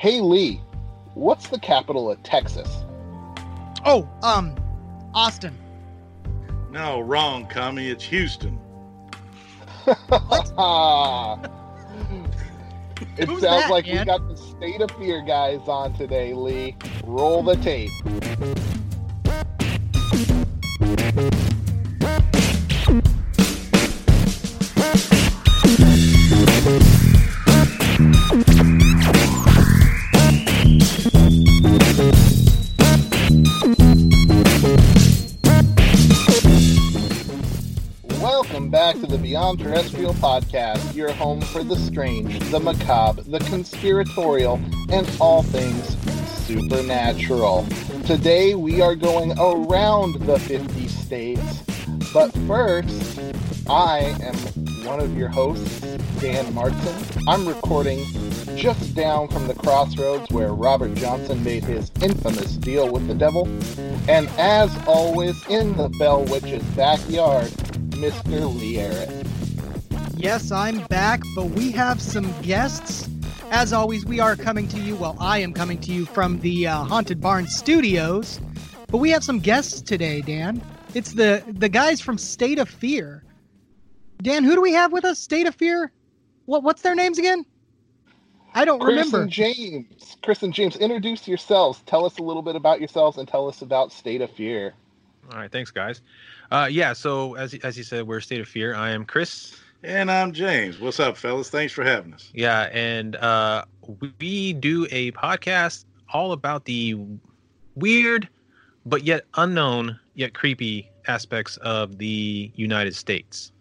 Hey Lee, what's the capital of Texas? Oh, um, Austin. No, wrong, Commie. It's Houston. it Who's sounds that, like we got the state of fear guys on today, Lee. Roll the tape. Welcome back to the Beyond Terrestrial podcast, your home for the strange, the macabre, the conspiratorial, and all things supernatural. Today we are going around the 50 states, but first, I am one of your hosts, Dan Martin. I'm recording just down from the crossroads where Robert Johnson made his infamous deal with the devil. And as always, in the Bell Witch's backyard, Mr. Lee Arrett. Yes, I'm back, but we have some guests. As always, we are coming to you. Well, I am coming to you from the uh, Haunted Barn Studios, but we have some guests today, Dan. It's the the guys from State of Fear. Dan, who do we have with us? State of Fear. What what's their names again? I don't Chris remember. and James. Chris and James, introduce yourselves. Tell us a little bit about yourselves and tell us about State of Fear. All right, thanks, guys. Uh, yeah, so as as you said, we're State of Fear. I am Chris. And I'm James. What's up, fellas? Thanks for having us. Yeah, and uh, we do a podcast all about the weird, but yet unknown, yet creepy aspects of the United States.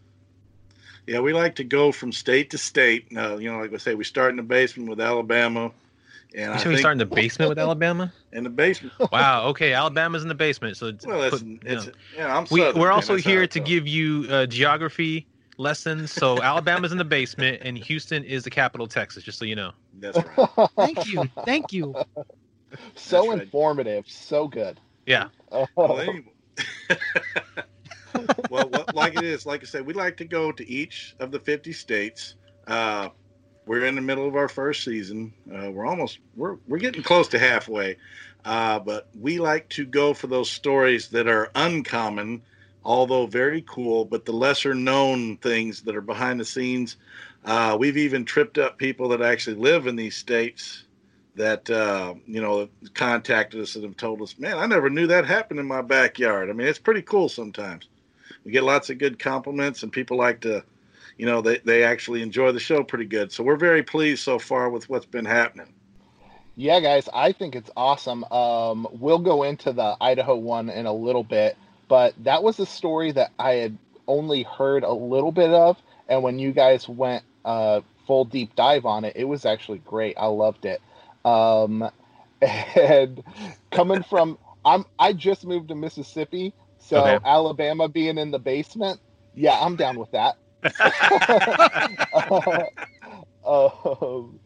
Yeah, we like to go from state to state. Uh, you know, like I say, we start in the basement with Alabama. And I You should we think start in the basement with Alabama? in the basement. Wow. Okay, Alabama's in the basement, so it's, Well, it's, put- you know. yeah, I'm we, Southern, we're also here to give you uh, geography lessons. So Alabama's in the basement, and Houston is the capital of Texas. Just so you know. That's right. Thank you, thank you. so right. informative, so good. Yeah. Well, anyway. well, what, like it is, like I said, we like to go to each of the 50 states. Uh, we're in the middle of our first season. Uh, we're almost we're we're getting close to halfway, uh, but we like to go for those stories that are uncommon, although very cool, but the lesser known things that are behind the scenes. Uh, we've even tripped up people that actually live in these states that uh, you know contacted us and have told us, "Man, I never knew that happened in my backyard." I mean, it's pretty cool sometimes. We get lots of good compliments, and people like to, you know, they they actually enjoy the show pretty good. So we're very pleased so far with what's been happening. Yeah, guys, I think it's awesome. Um, we'll go into the Idaho one in a little bit, but that was a story that I had only heard a little bit of, and when you guys went uh, full deep dive on it, it was actually great. I loved it. Um, and coming from, I'm I just moved to Mississippi, so Okay. Alabama being in the basement, yeah, I'm down with that. Um,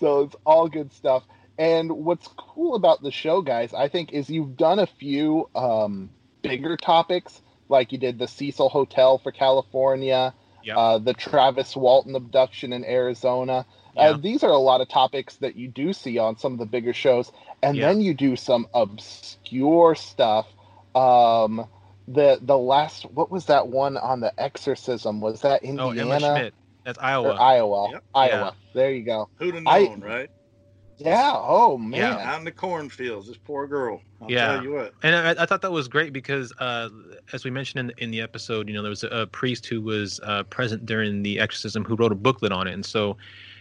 so it's all good stuff. And what's cool about the show, guys, I think, is you've done a few um, bigger topics, like you did the Cecil Hotel for California, Yep. uh, the Travis Walton abduction in Arizona. Yeah. Uh, these are a lot of topics that you do see on some of the bigger shows, and Yeah. then you do some obscure stuff. Um, the the last what was that one on the exorcism? Was that Oh, Indiana Emma Schmidt. That's Iowa. or Iowa. Iowa? Yep. Iowa. There you go. Who'd have I- right? Yeah. Oh man. Yeah. Out in the cornfields, this poor girl. I'll Yeah. tell you what. And I, I thought that was great because, uh, as we mentioned in, the, in the episode, you know, there was a, a priest who was uh, present during the exorcism who wrote a booklet on it. And so,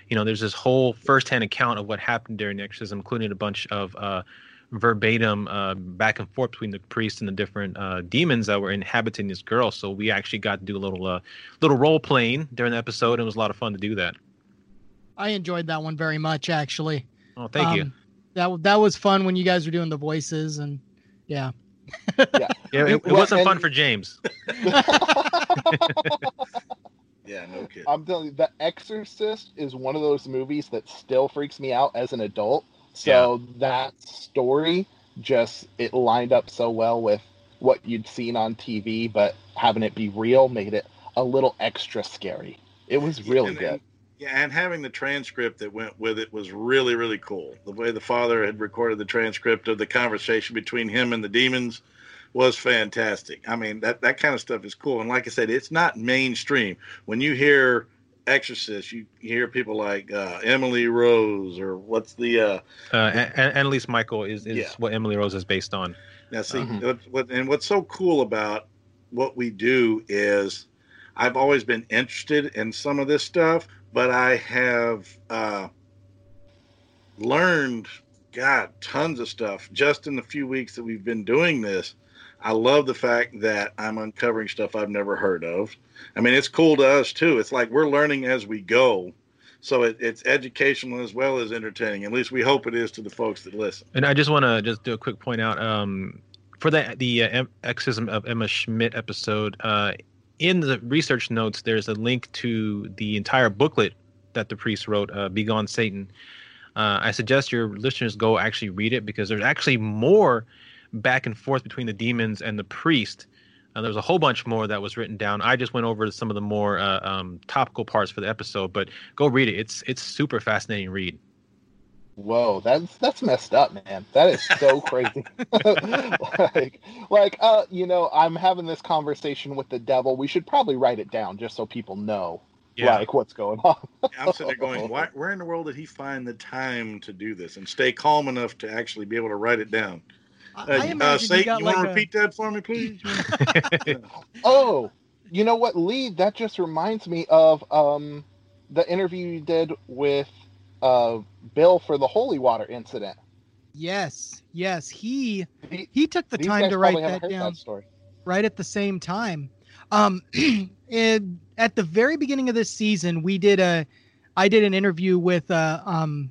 you know, there's this whole firsthand account of what happened during the exorcism, including a bunch of uh, verbatim uh, back and forth between the priest and the different uh, demons that were inhabiting this girl. So we actually got to do a little uh, little role playing during the episode. And it was a lot of fun to do that. I enjoyed that one very much, actually. Oh, thank you. Um, That that was fun when you guys were doing the voices and yeah. Yeah, it, it well, wasn't fun for James. Yeah, no kidding. I'm telling you, The Exorcist is one of those movies that still freaks me out as an adult. So that story just it lined up so well with what you'd seen on TV, but having it be real made it a little extra scary. It was really And- good. and- yeah, and having the transcript that went with it was really, really cool. The way the father had recorded the transcript of the conversation between him and the demons was fantastic. I mean, that, that kind of stuff is cool. And like I said, it's not mainstream. When you hear Exorcist, you hear people like uh, Emily Rose or what's the uh, Uh, and, and Annalise Michael is, is Yeah. what Emily Rose is based on. Now, see, Mhm. what, what, and what's so cool about what we do is I've always been interested in some of this stuff, but I have uh, learned, God, tons of stuff just in the few weeks that we've been doing this. I love the fact that I'm uncovering stuff I've never heard of. I mean, it's cool to us too. It's like we're learning as we go. So it, it's educational as well as entertaining. At least we hope it is to the folks that listen. And I just want to just do a quick point out um, for the the uh, exorcism of Emma Schmidt episode. Uh, in the research notes, there's a link to the entire booklet that the priest wrote, uh, "Begone Satan." Uh, I suggest your listeners go actually read it because there's actually more back and forth between the demons and the priest. Uh, there was a whole bunch more that was written down. I just went over some of the more uh, um, topical parts for the episode, but go read it. It's it's super fascinating read. Whoa, that's that's messed up, man. That is so crazy. like, like, uh, you know, I'm having this conversation with the devil. We should probably write it down just so people know, Yeah. like, what's going on. I'm sitting there going, Why, where in the world did he find the time to do this and stay calm enough to actually be able to write it down? I, Uh, I uh, imagine you got you like want to a, repeat that for me, please? Oh, you know what, Lee? That just reminds me of um, the interview you did with uh, Bill for the holy water incident. yes, yes. He He- he took the these time to write probably haven't that down story. right at the same time. Um, and at the very beginning of this season, we did a, I did an interview with uh, um,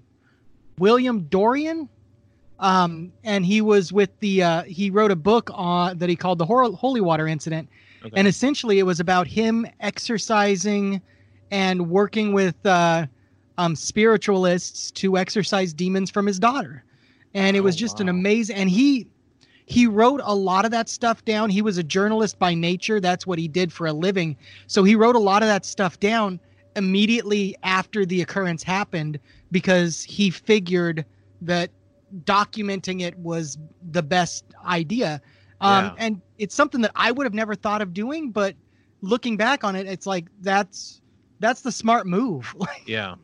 William Dorian, um, and he was with the, uh, he wrote a book on that he called the Holy Water Incident, Okay. and essentially it was about him exercising and working with uh, um, spiritualists to exorcise demons from his daughter, and it was Oh, just an amazing. And he he wrote a lot of that stuff down. He was a journalist by nature. That's what he did for a living. So he wrote a lot of that stuff down immediately after the occurrence happened because he figured that documenting it was the best idea. Um, Yeah. And it's something that I would have never thought of doing, but looking back on it, it's like that's that's the smart move. yeah.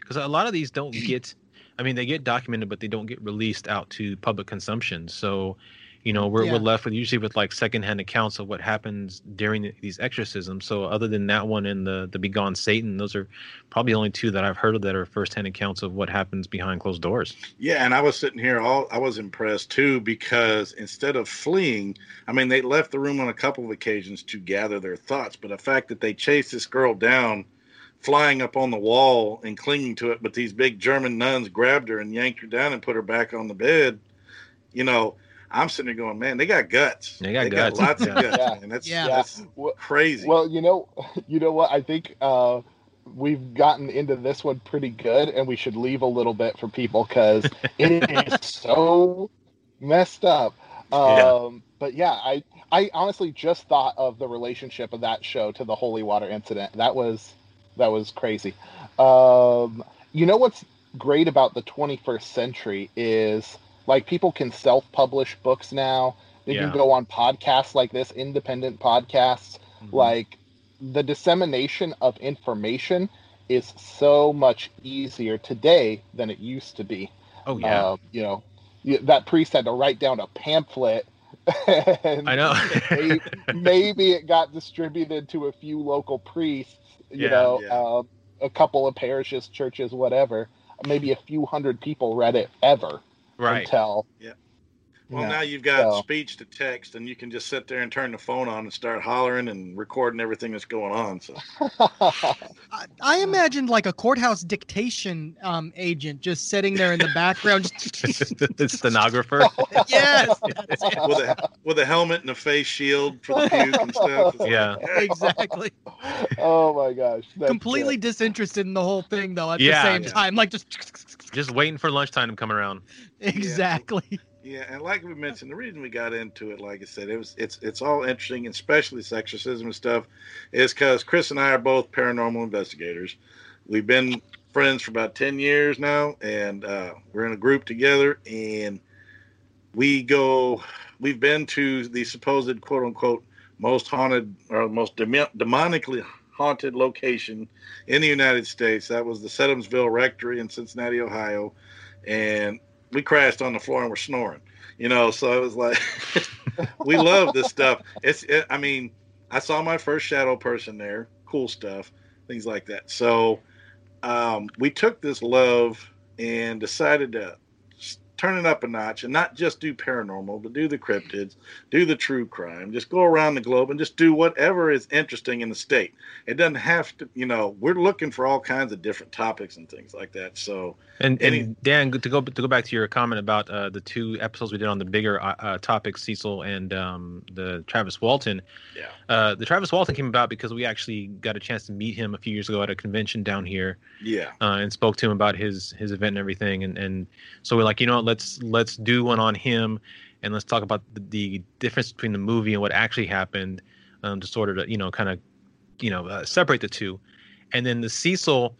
Because a lot of these don't get i mean they get documented but they don't get released out to public consumption so you know we're, Yeah. we're left with usually with like secondhand accounts of what happens during the- these exorcisms so other than that one and the the begone satan those are probably the only two that i've heard of that are firsthand accounts of what happens behind closed doors Yeah, and I was sitting here all I was impressed too because instead of fleeing, I mean they left the room on a couple of occasions to gather their thoughts, but the fact that they chased this girl down flying up on the wall and clinging to it, but these big German nuns grabbed her and yanked her down and put her back on the bed, you know, I'm sitting there going, man, they got guts. They got guts. lots of guts, Yeah. and that's Yeah. that's Well- crazy. Well, you know, you know what? I think uh, we've gotten into this one pretty good, and we should leave a little bit for people because it is so messed up. Yeah. Um, But yeah, I I honestly just thought of the relationship of that show to the holy water incident. That was that was crazy. Um, you know what's great about the 21st century is like people can self-publish books now. They Yeah. can go on podcasts like this, independent podcasts Mhm. like the dissemination of information is so much easier today than it used to be. oh yeah, Um, you know, that priest had to write down a pamphlet. And I know. maybe, maybe it got distributed to a few local priests, you Yeah, know, yeah. um, a couple of parishes, churches, whatever. Maybe a few hundred people read it ever right. until. Well, Yeah. now you've got So- speech to text, and you can just sit there and turn the phone on and start hollering and recording everything that's going on. So I, I imagined like a courthouse dictation um, agent just sitting there in the background. the stenographer. yes, with a with a helmet and a face shield for the puke and stuff. It's like, Yeah. exactly. oh my gosh. Completely good. disinterested in the whole thing, though. At Yeah. the same Yeah. time, like just Just waiting for lunchtime to come around. exactly. Yeah, and like we mentioned, the reason we got into it, like I said, it was it's it's all interesting, especially exorcism and stuff, is because Chris and I are both paranormal investigators. We've been friends for about ten years now, and uh, we're in a group together, and we go. We've been to the supposed quote unquote most haunted or most demo- demonically haunted location in the United States. That was the Sedamsville Rectory in Cincinnati, Ohio, and we crashed on the floor and were snoring. You know, so it was like we love this stuff. It's, it, I mean, I saw my first shadow person there. Cool stuff, things like that. So um, we took this love and decided to turn it up a notch and not just do paranormal, but do the cryptids, do the true crime, just go around the globe and just do whatever is interesting in the state. It doesn't have to, you know, we're looking for all kinds of different topics and things like that. So And, Any- and Dan, to go to go back to your comment about uh, the two episodes we did on the bigger uh, uh, topics, Cecil and um, the Travis Walton. Yeah. Uh, the Travis Walton came about because we actually got a chance to meet him a few years ago at a convention down here, yeah, uh, and spoke to him about his his event and everything. And and so we're like, you know, what, let's let's do one on him, and let's talk about the, the difference between the movie and what actually happened, um, to sort of you know kind of you know uh, separate the two. And then the Cecil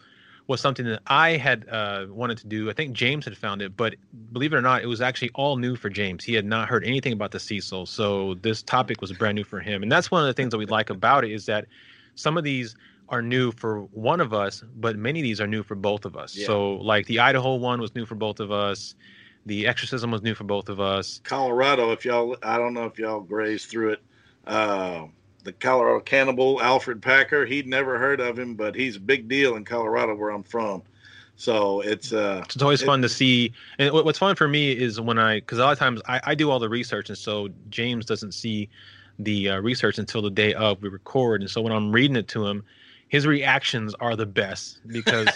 was something that I had uh, wanted to do. I think James had found it, but believe it or not, it was actually all new for James. He had not heard anything about the Cecil, so this topic was brand new for him. And that's one of the things that we like about it is that some of these are new for one of us, but many of these are new for both of us. Yeah. So, like the Idaho one was new for both of us. The Exorcism was new for both of us. Colorado. If y'all, I don't know if y'all grazed through it. Uh, the Colorado cannibal Alfred Packer. He'd never heard of him, but he's a big deal in Colorado, where I'm from. So it's uh, It's always It- fun to see. And what's fun for me is when I, because a lot of times I, I do all the research, and so James doesn't see the uh, research until the day of we record. And so when I'm reading it to him, his reactions are the best because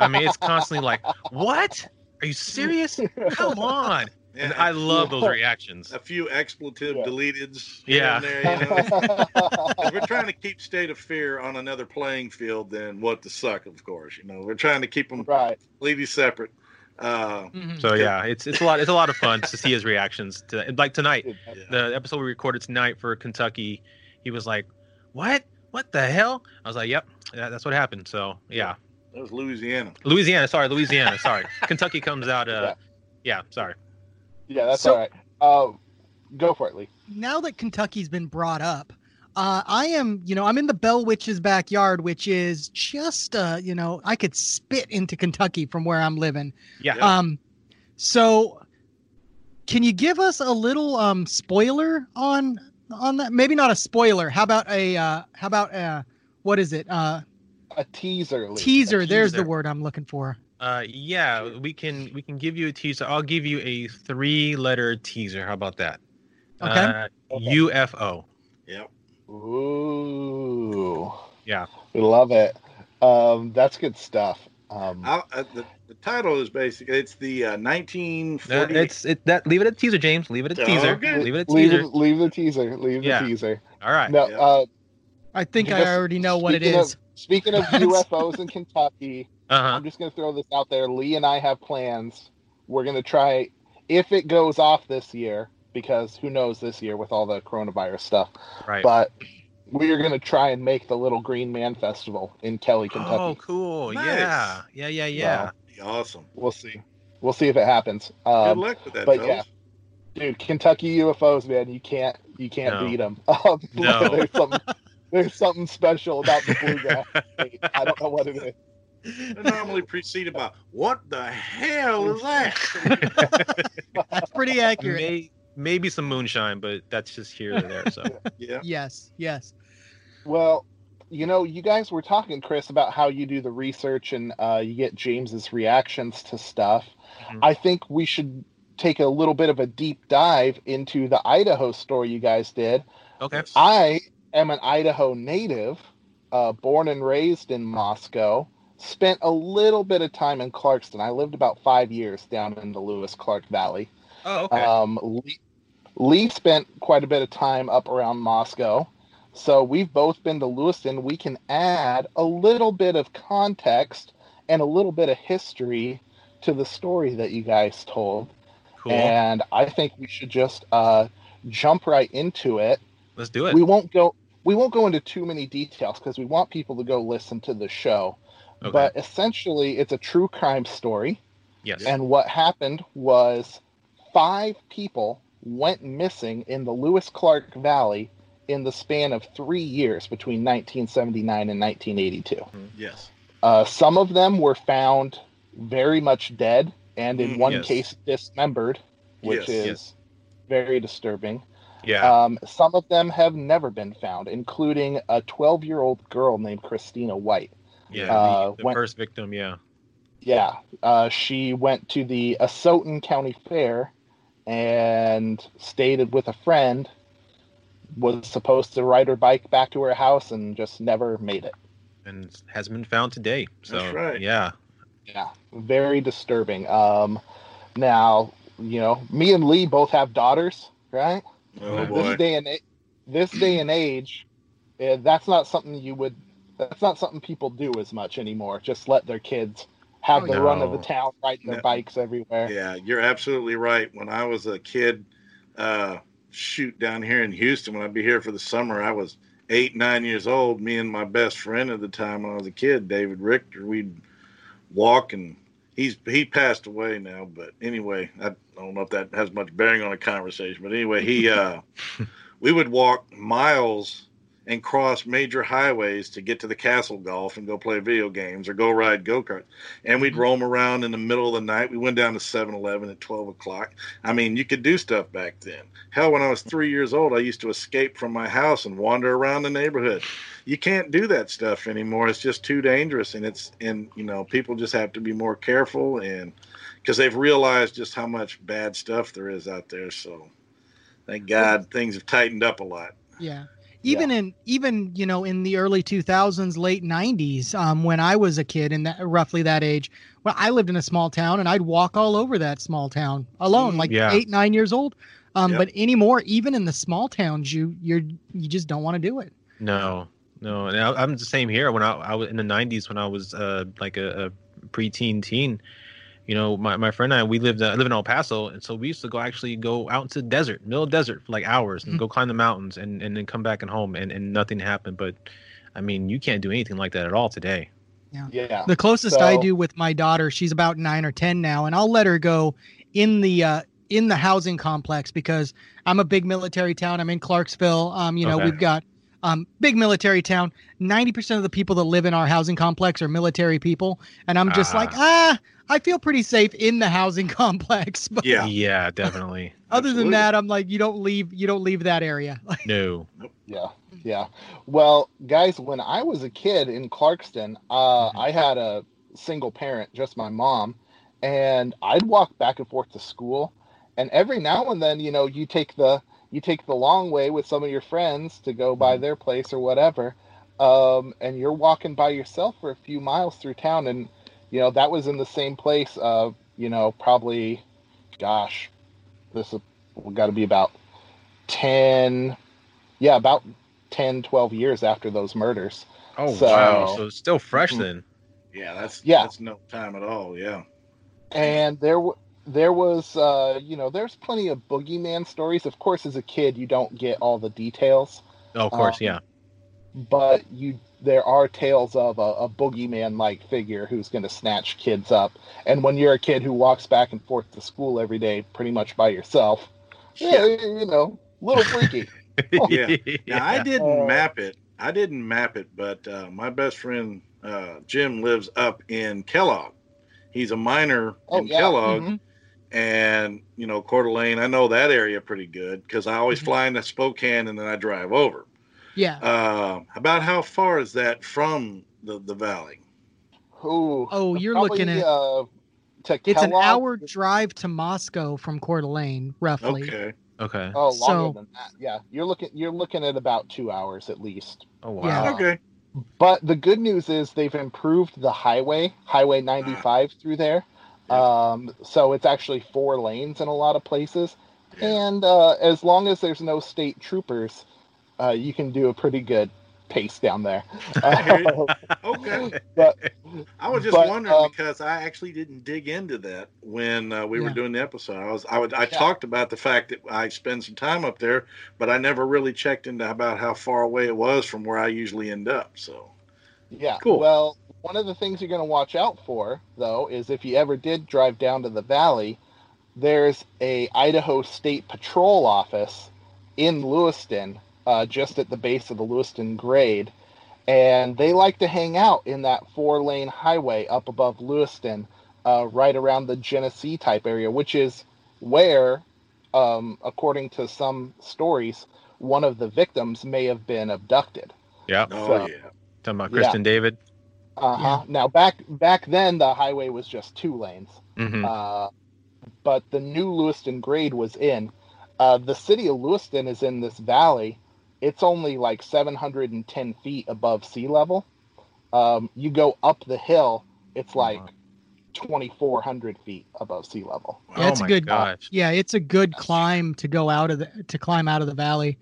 I mean it's constantly like, "What? Are you serious? Come on!" And I love those reactions. a few expletive Yeah. deleteds. Yeah. there, you know? 'Cause we're trying to keep State of Fear on another playing field than What the Suck, of course. You know, we're trying to keep them right. completely separate. Uh, Mhm. So yeah, it's it's a lot it's a lot of fun to see his reactions to like tonight. yeah. the episode we recorded tonight for Kentucky, he was like, "What? What the hell?" I was like, "Yep, that, that's what happened." So yeah, that was Louisiana. Louisiana. Sorry, Louisiana. Sorry, Kentucky comes out. Uh, yeah. sorry. Yeah, that's So- all right. Uh, go for it, Lee. now that Kentucky's been brought up, uh, I am, you know, I'm in the Bell Witch's backyard, which is just, uh, you know, I could spit into Kentucky from where I'm living. Yeah. Yeah. Um, so can you give us a little um spoiler on on that? Maybe not a spoiler. How about a uh, how about uh, what is it? Uh, A teaser, Lee. teaser. There's the word I'm looking for. Uh, yeah, we can we can give you a teaser. I'll give you a three-letter teaser. How about that? Okay. Uh, UFO. Yep. Ooh. Yeah. We love it. Um, that's good stuff. Um, I'll, uh, the, the title is basically it's the uh, Uh, 1940. it's it that leave it a teaser, James. Leave it a teaser. okay. Leave it a teaser. it- leave the teaser. Leave Yeah. the teaser. All right. No, Yeah. uh, I think I already know what it is. speaking of- speaking of UFOs in Kentucky, Uh huh. I'm just going to throw this out there. Lee and I have plans. We're going to try, if it goes off this year, because who knows this year with all the coronavirus stuff, Right. but we are going to try and make the Little Green Man Festival in Kelly, Kentucky. Oh, cool. Nice. Yeah. Yeah. Yeah. Yeah. awesome. We'll see. We'll see if it happens. Good Um, luck with that, but fellas. dude, Kentucky UFOs, man, you can't you can't No. beat them. Um, No. there's something special about the bluegrass. state. I don't know what it is. They're normally preceded by "What the hell is that?" That's pretty accurate. May, maybe some moonshine, but that's just here and there. So yeah. Yes, yes. Well, you know, you guys were talking, Chris, about how you do the research and uh, you get James's reactions to stuff. Mhm. I think we should take a little bit of a deep dive into the Idaho story you guys did. okay. I am an Idaho native, uh, born and raised in Moscow. Spent a little bit of time in Clarkston. I lived about five years down in the Lewis Clark Valley. Oh, okay. Um, Lee, Lee spent quite a bit of time up around Moscow. So we've both been to Lewiston. We can add a little bit of context and a little bit of history to the story that you guys told. cool. And I think we should just uh, jump right into it. Let's do it. We won't go we won't go into too many details because we want people to go listen to the show. Okay. But essentially it's a true crime story. yes. And what happened was five people went missing in the Lewis Clark Valley in the span of three years between 1979 and 1982. Yes. Uh, some of them were found very much dead and in Mm, one yes. case dismembered, which Yes, is yes. very disturbing. Yeah. Um, some of them have never been found, including a 12 year old girl named Christina White. yeah. uh, the the when- first victim. Yeah. Yeah, uh, she went to the Asotin County Fair and stayed with a friend. Was supposed to ride her bike back to her house and just never made it. And hasn't been found today. So That's right. yeah. Yeah, very disturbing. Um, now, you know, me and Lee both have daughters, right? Oh boy. This day and this day and age, eh, that's not something you would. That's not something people do as much anymore. Just let their kids have Oh, the yeah. run of the town, riding their No. bikes everywhere. Yeah, you're absolutely right. When I was a kid, uh, shoot down here in Houston, when I'd be here for the summer, I was eight, nine years old. Me and my best friend at the time when I was a kid, David Richter, we'd walk and he's he passed away now. But anyway, I don't know if that has much bearing on the conversation. But anyway, he uh, we would walk miles and cross major highways to get to the castle golf and go play video games or go ride go-karts. And we'd roam around in the middle of the night. We went down to 7-eleven at 12 o'clock. I mean you could do stuff back then. Hell when i was three years old i used to escape from my house and wander around the neighborhood. You can't do that stuff anymore. It's just too dangerous and it's and you know people just have to be more careful and because they've realized just how much bad stuff there is out there so thank god things have tightened up a lot Yeah. Even in even you know in the early 2000s, late 90s, um, when I was a kid and that roughly that age, well, I lived in a small town and I'd walk all over that small town alone, like Yeah. eight nine years old. Um, Yep. but anymore, even in the small towns, you you're you just don't want to do it. No, no, and I, I'm the same here. When I, I was in the '90s, when I was uh, like a, a preteen teen, you know, my, my friend and I, we lived uh, live in El Paso, and so we used to go actually go out into the desert, middle of the desert, for like hours, and Mhm. go climb the mountains, and and then come back and home, and and nothing happened. But I mean, you can't do anything like that at all today. Yeah. yeah. The closest I do with my daughter, she's about nine or ten now, and I'll let her go in the uh, in the housing complex because I'm a big military town. I'm in Clarksville. Um, you know, Okay. we've got um, big military town. Ninety percent of the people that live in our housing complex are military people, and I'm just like, ah, I feel pretty safe in the housing complex. But yeah Yeah, definitely. other than that, I'm like, you don't leave, you don't leave that area. no. Yeah, yeah. Well, guys, when I was a kid in Clarkston, uh, Mhm. I had a single parent, just my mom, and I'd walk back and forth to school. And every now and then, you know, you take the you take the long way with some of your friends to go by their place or whatever, um, and you're walking by yourself for a few miles through town, and you know, that was in the same place. Uh, you know, probably, gosh, this is got to be about ten, yeah, about 10, 12 years after those murders. Oh So- wow! So it's still fresh then. Yeah, that's Yeah. that's no time at all. Yeah. and there w- there was uh you know there's plenty of boogeyman stories of course as a kid you don't get all the details Oh, of course, Um, yeah. but you there are tales of a, a boogeyman like figure who's going to snatch kids up and when you're a kid who walks back and forth to school every day pretty much by yourself yeah, you know a little freaky Yeah. Now I didn't Uh, map it. I didn't map it, but uh, my best friend uh, Jim lives up in Kellogg. He's a miner oh in yeah Kellogg, mhm. and you know Coeur d'Alene. I know that area pretty good because I always Mhm. fly into Spokane and then I drive over. Yeah. Uh, about how far is that from the the valley? Ooh, Oh, you're probably, looking at- uh, to It's an hour drive to Moscow from Coeur d'Alene, roughly. Okay. Okay. Oh, longer So- than that. Yeah, you're looking you're looking at about two hours at least. Oh wow. Yeah. Okay. But the good news is they've improved the highway, Highway 95 through there. Um, so it's actually four lanes in a lot of places. And uh, as long as there's no state troopers, uh, you can do a pretty good pace down there. Uh, Okay. but I was just But, wondering um, because I actually didn't dig into that when uh, we were doing the episode. I was I would I Yeah. talked about the fact that I spend some time up there, but I never really checked into about how far away it was from where I usually end up. So Yeah. Cool. Well, one of the things you're going to watch out for, though, is if you ever did drive down to the valley, there's a Idaho State Patrol office in Lewiston, uh, just at the base of the Lewiston grade, and they like to hang out in that four-lane highway up above Lewiston, uh, right around the Genesee type area, which is where, um, according to some stories, one of the victims may have been abducted. Yeah. oh yeah. Talking about Yeah. Kristen David. Uh huh. Now back back then the highway was just two lanes, hmm uh, but the new Lewiston grade was in. Uh, the city of Lewiston is in this valley. It's only like 710 feet above sea level. Um, you go up the hill, it's like 2,400 feet above sea level. Yeah, it's oh a good- gosh. Yeah, it's a good climb to go out of the to climb out of the valley.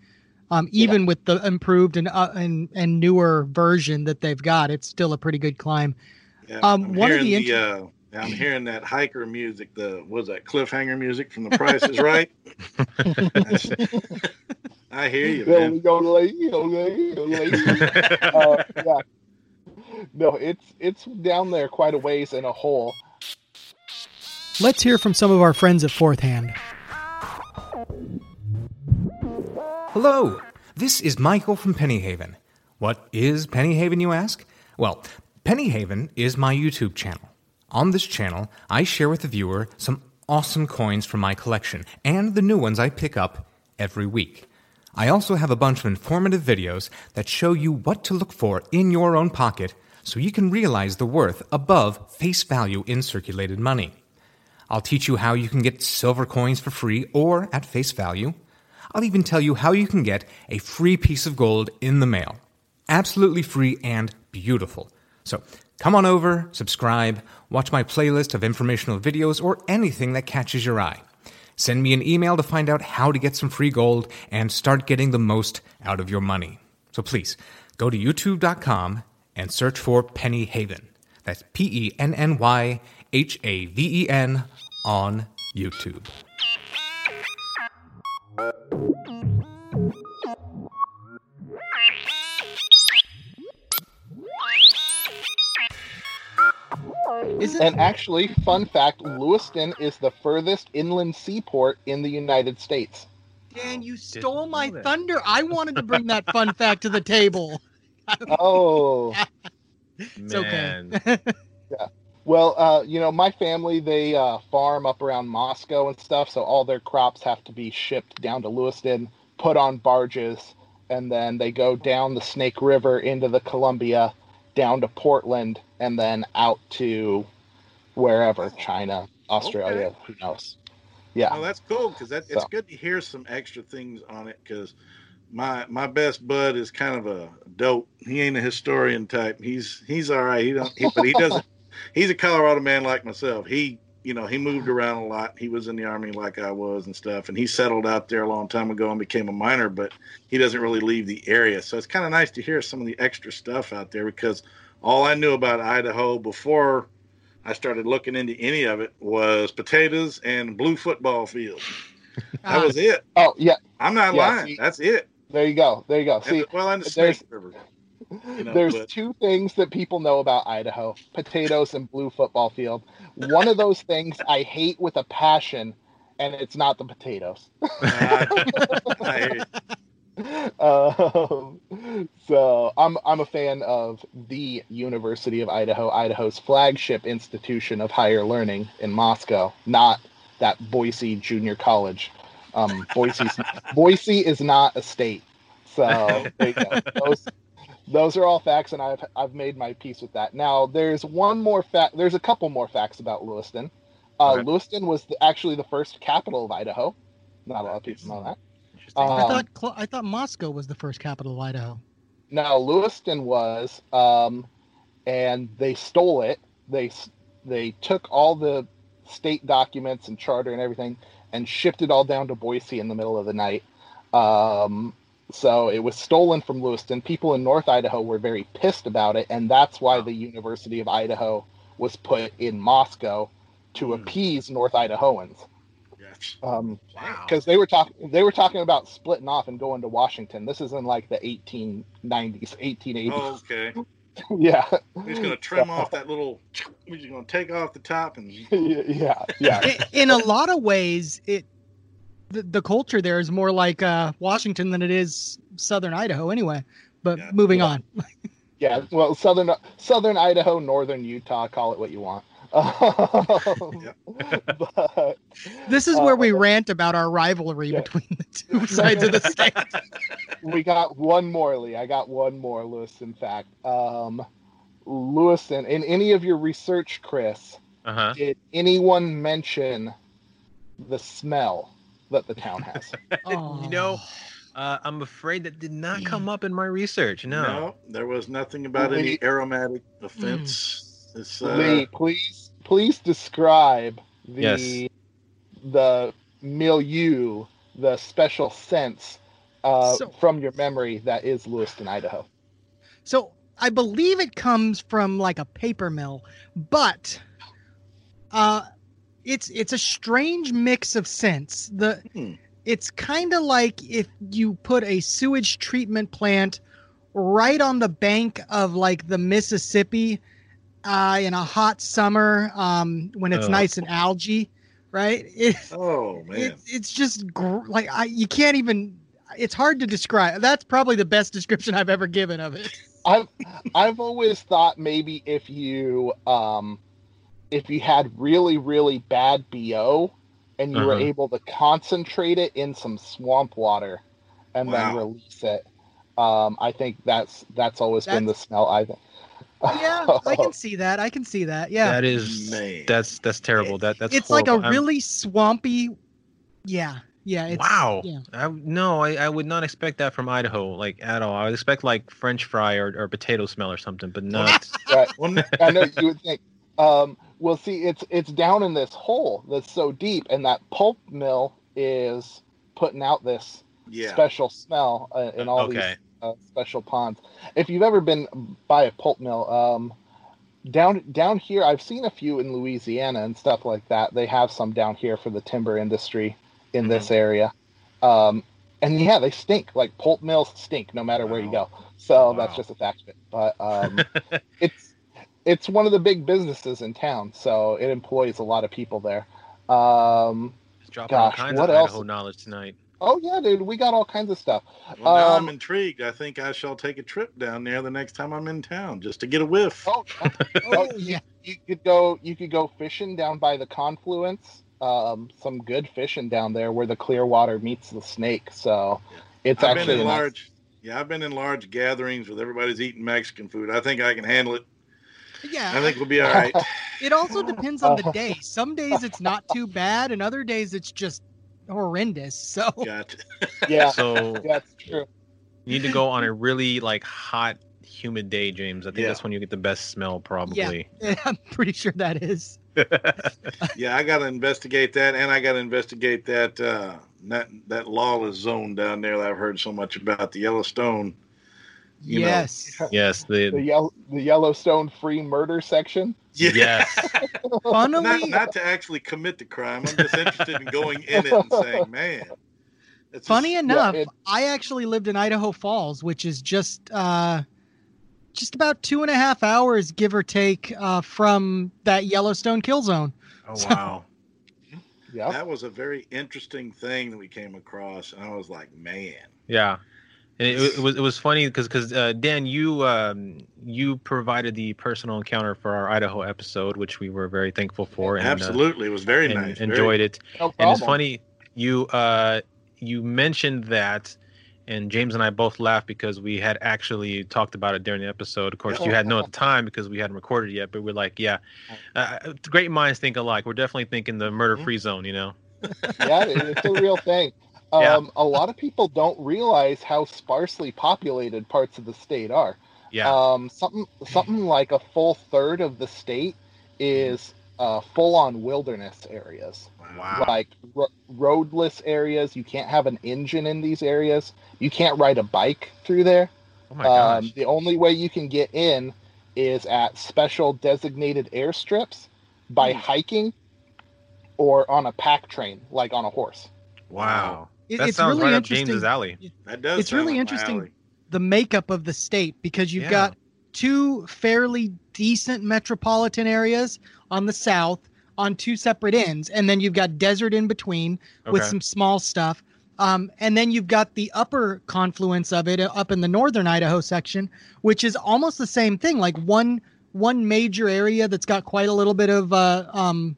Um, even with the improved and uh, and and newer version that they've got, it's still a pretty good climb. yeah. Um, I'm one of hearing the uh, I'm hearing that hiker music. The was that cliffhanger music from The Price is Right. I hear you, Yo, man. yo, lady, yo, lady, yo, lady. uh, yeah. No, it's it's down there quite a ways in a hole. Let's hear from some of our friends at Fourth Hand. Hello, this is Michael from Pennyhaven. What is Pennyhaven, you ask? Well, Pennyhaven is my YouTube channel. On this channel, I share with the viewer some awesome coins from my collection and the new ones I pick up every week. I also have a bunch of informative videos that show you what to look for in your own pocket so you can realize the worth above face value in circulated money. I'll teach you how you can get silver coins for free or at face value. I'll even tell you how you can get a free piece of gold in the mail. Absolutely free and beautiful. So come on over, subscribe, watch my playlist of informational videos, or anything that catches your eye. Send me an email to find out how to get some free gold and start getting the most out of your money. So please go to youtube.com and search for Penny Haven. That's P E N N Y H A V E N on YouTube. Isn't And actually, fun fact Lewiston is the furthest inland seaport in the United States. Dan, you stole know my thunder. I wanted to bring that fun fact to the table. Oh, It's okay. yeah. well, uh, you know, my family, they uh, farm up around Moscow and stuff, so all their crops have to be shipped down to Lewiston, put on barges, and then they go down the Snake River into the Columbia, down to Portland, and then out to wherever China, Australia, Okay. who knows. Yeah. Well, that's cool because that it's So. good to hear some extra things on it. Because my my best bud is kind of a dope. He ain't a historian type. He's he's all right. He don't. He, but he doesn't. he's a Colorado man like myself. He, you know, he moved around a lot. He was in the army like I was and stuff, and he settled out there a long time ago and became a miner. But he doesn't really leave the area, so it's kind of nice to hear some of the extra stuff out there because all I knew about Idaho before I started looking into any of it was potatoes and blue football fields. That uh, was it. Oh yeah, I'm not Yeah, lying. see- That's it. there you go. There you go. See, well, and the Snake River. You know, There's but- two things that people know about Idaho potatoes and blue football field. One of those things I hate with a passion, and it's not the potatoes. I hear you. um, so I'm I'm a fan of the University of Idaho, Idaho's flagship institution of higher learning in Moscow, not that Boise Junior College. Um, Boise's, Boise is not a state. So there you go. those those are all facts, and I've I've made my peace with that. Now there's one more fact. There's a couple more facts about Lewiston. Uh, Okay. Lewiston was the, actually the first capital of Idaho. Not a lot of people know that. Interesting. I Um, thought Cl- I thought Moscow was the first capital of Idaho. No, Lewiston was, um, and they stole it. They they took all the state documents and charter and everything and shipped it all down to Boise in the middle of the night. Um, so it was stolen from Lewiston. People in North Idaho were very pissed about it, and that's why the University of Idaho was put in Moscow to Hmm. appease North Idahoans. Yes. Um, wow. because they were talking they were talking about splitting off and going to Washington. This is in like the 1890s, 1880s. Oh, okay. yeah, He's gonna trim off that little. He's gonna take off the top and. yeah, yeah. In a lot of ways, it the, the culture there is more like uh, Washington than it is Southern Idaho, anyway. But Yeah. moving Yeah. on. yeah. Well, southern Southern Idaho, northern Utah, call it what you want. But This is Uh, where we rant about our rivalry yeah. between the two sides of the state. we got one more, Lee. I got one more, Lewis. In fact, um, Lewiston. In any of your research, Chris, Uh huh. did anyone mention the smell that the town has? Oh. You know, uh, I'm afraid that did not come up in my research. No. No, there was nothing about any aromatic offense. It's uh, Lee, please, please describe the Yes. the milieu, the special sense uh, So- from your memory that is Lewiston, Idaho. So I believe it comes from like a paper mill, but uh it's it's a strange mix of scents. The Hmm. it's kind of like if you put a sewage treatment plant right on the bank of like the Mississippi uh in a hot summer um when it's Ugh. nice and algae, right? It, Oh man. it, it's just gr- like I you can't even it's hard to describe. That's probably the best description I've ever given of it. I've I've always thought maybe if you um if you had really really bad bo and you were Uh-huh. able to concentrate it in some swamp water and then release it um i think that's that's always been the smell i think Yeah, I can see that. I can see that. Yeah. That is Man. that's that's terrible. That that's it's like a horrible. I'm- really swampy Yeah. Yeah. It's, wow. Yeah. I, no, I, I would not expect that from Idaho, like at all. I would expect like French fry or, or potato smell or something, but not. right. Well, i know you would think um well see it's it's down in this hole that's so deep and that pulp mill is putting out this yeah. special smell uh, in all these uh, special ponds. If you've ever been by a pulp mill, um, down down here, I've seen a few in Louisiana and stuff like that. They have some down here for the timber industry in this area, um, and yeah, they stink. Like pulp mills stink no matter where you go. So that's just a fact of it. But um, it's it's one of the big businesses in town, so it employs a lot of people there. Um, Just dropping all Gosh, kinds what of else? Idaho knowledge tnight. oh yeah, dude, we got all kinds of stuff. Well, now Um, I'm intrigued. I think I shall take a trip down there the next time I'm in town just to get a whiff. Oh, Oh, yeah. you could go you could go fishing down by the confluence um some good fishing down there where the clear water meets the snake so it's I've been actually in a nice- large. Yeah, I've been in large gatherings with everybody's eating Mexican food. I think I can handle it. Yeah. I think we'll be all right. It also depends on the day. Some days it's not too bad, and other days it's just horrendous. So Got yeah So that's true you need to go on a really like hot, humid day, James. I think Yeah. that's when you get the best smell, probably. I'm pretty sure that is. yeah, I got to investigate that, and I got to investigate that uh, that that lawless zone down there that I've heard so much about, the Yellowstone. You know. yes. yes, the, The, Yell- the Yellowstone free murder section. Yeah. yes. Funnily, Not, not to actually commit the crime. I'm just interested in going in it and saying, man. It's funny just- enough, it- I actually lived in Idaho Falls, which is just uh, just about two and a half hours, give or take, uh, from that Yellowstone kill zone. Oh wow. Yeah. that was a very interesting thing that we came across, and I was like, man. Yeah. And it, it was it was funny because because uh, Dan you um, you provided the personal encounter for our Idaho episode which we were very thankful for and uh, Absolutely, it was very and nice. very- enjoyed it No and it's funny you uh you mentioned that and James and I both laughed because we had actually talked about it during the episode. Of course, you had no at the time because we hadn't recorded it yet. But we're like, yeah, uh, great minds think alike. We're definitely thinking the murder-free zone. You know? yeah, it's a real thing. Um, Yeah. A lot of people don't realize how sparsely populated parts of the state are. Yeah. Um, something something like a full third of the state is uh, full-on wilderness areas, wow. like ro- roadless areas. You can't have an engine in these areas. You can't ride a bike through there. Oh my gosh. Um, the only way you can get in is at special designated airstrips by Hmm. hiking or on a pack train, like on a horse. wow. It- that it's sounds really right up interesting. James's alley. That does. It's sound really up my interesting. alley. the makeup of the state because you've Yeah. got two fairly decent metropolitan areas on the south on two separate ends and then you've got desert in between with some small stuff um, and then you've got the upper confluence of it uh, up in the northern idaho section which is almost the same thing like one one major area that's got quite a little bit of uh, um,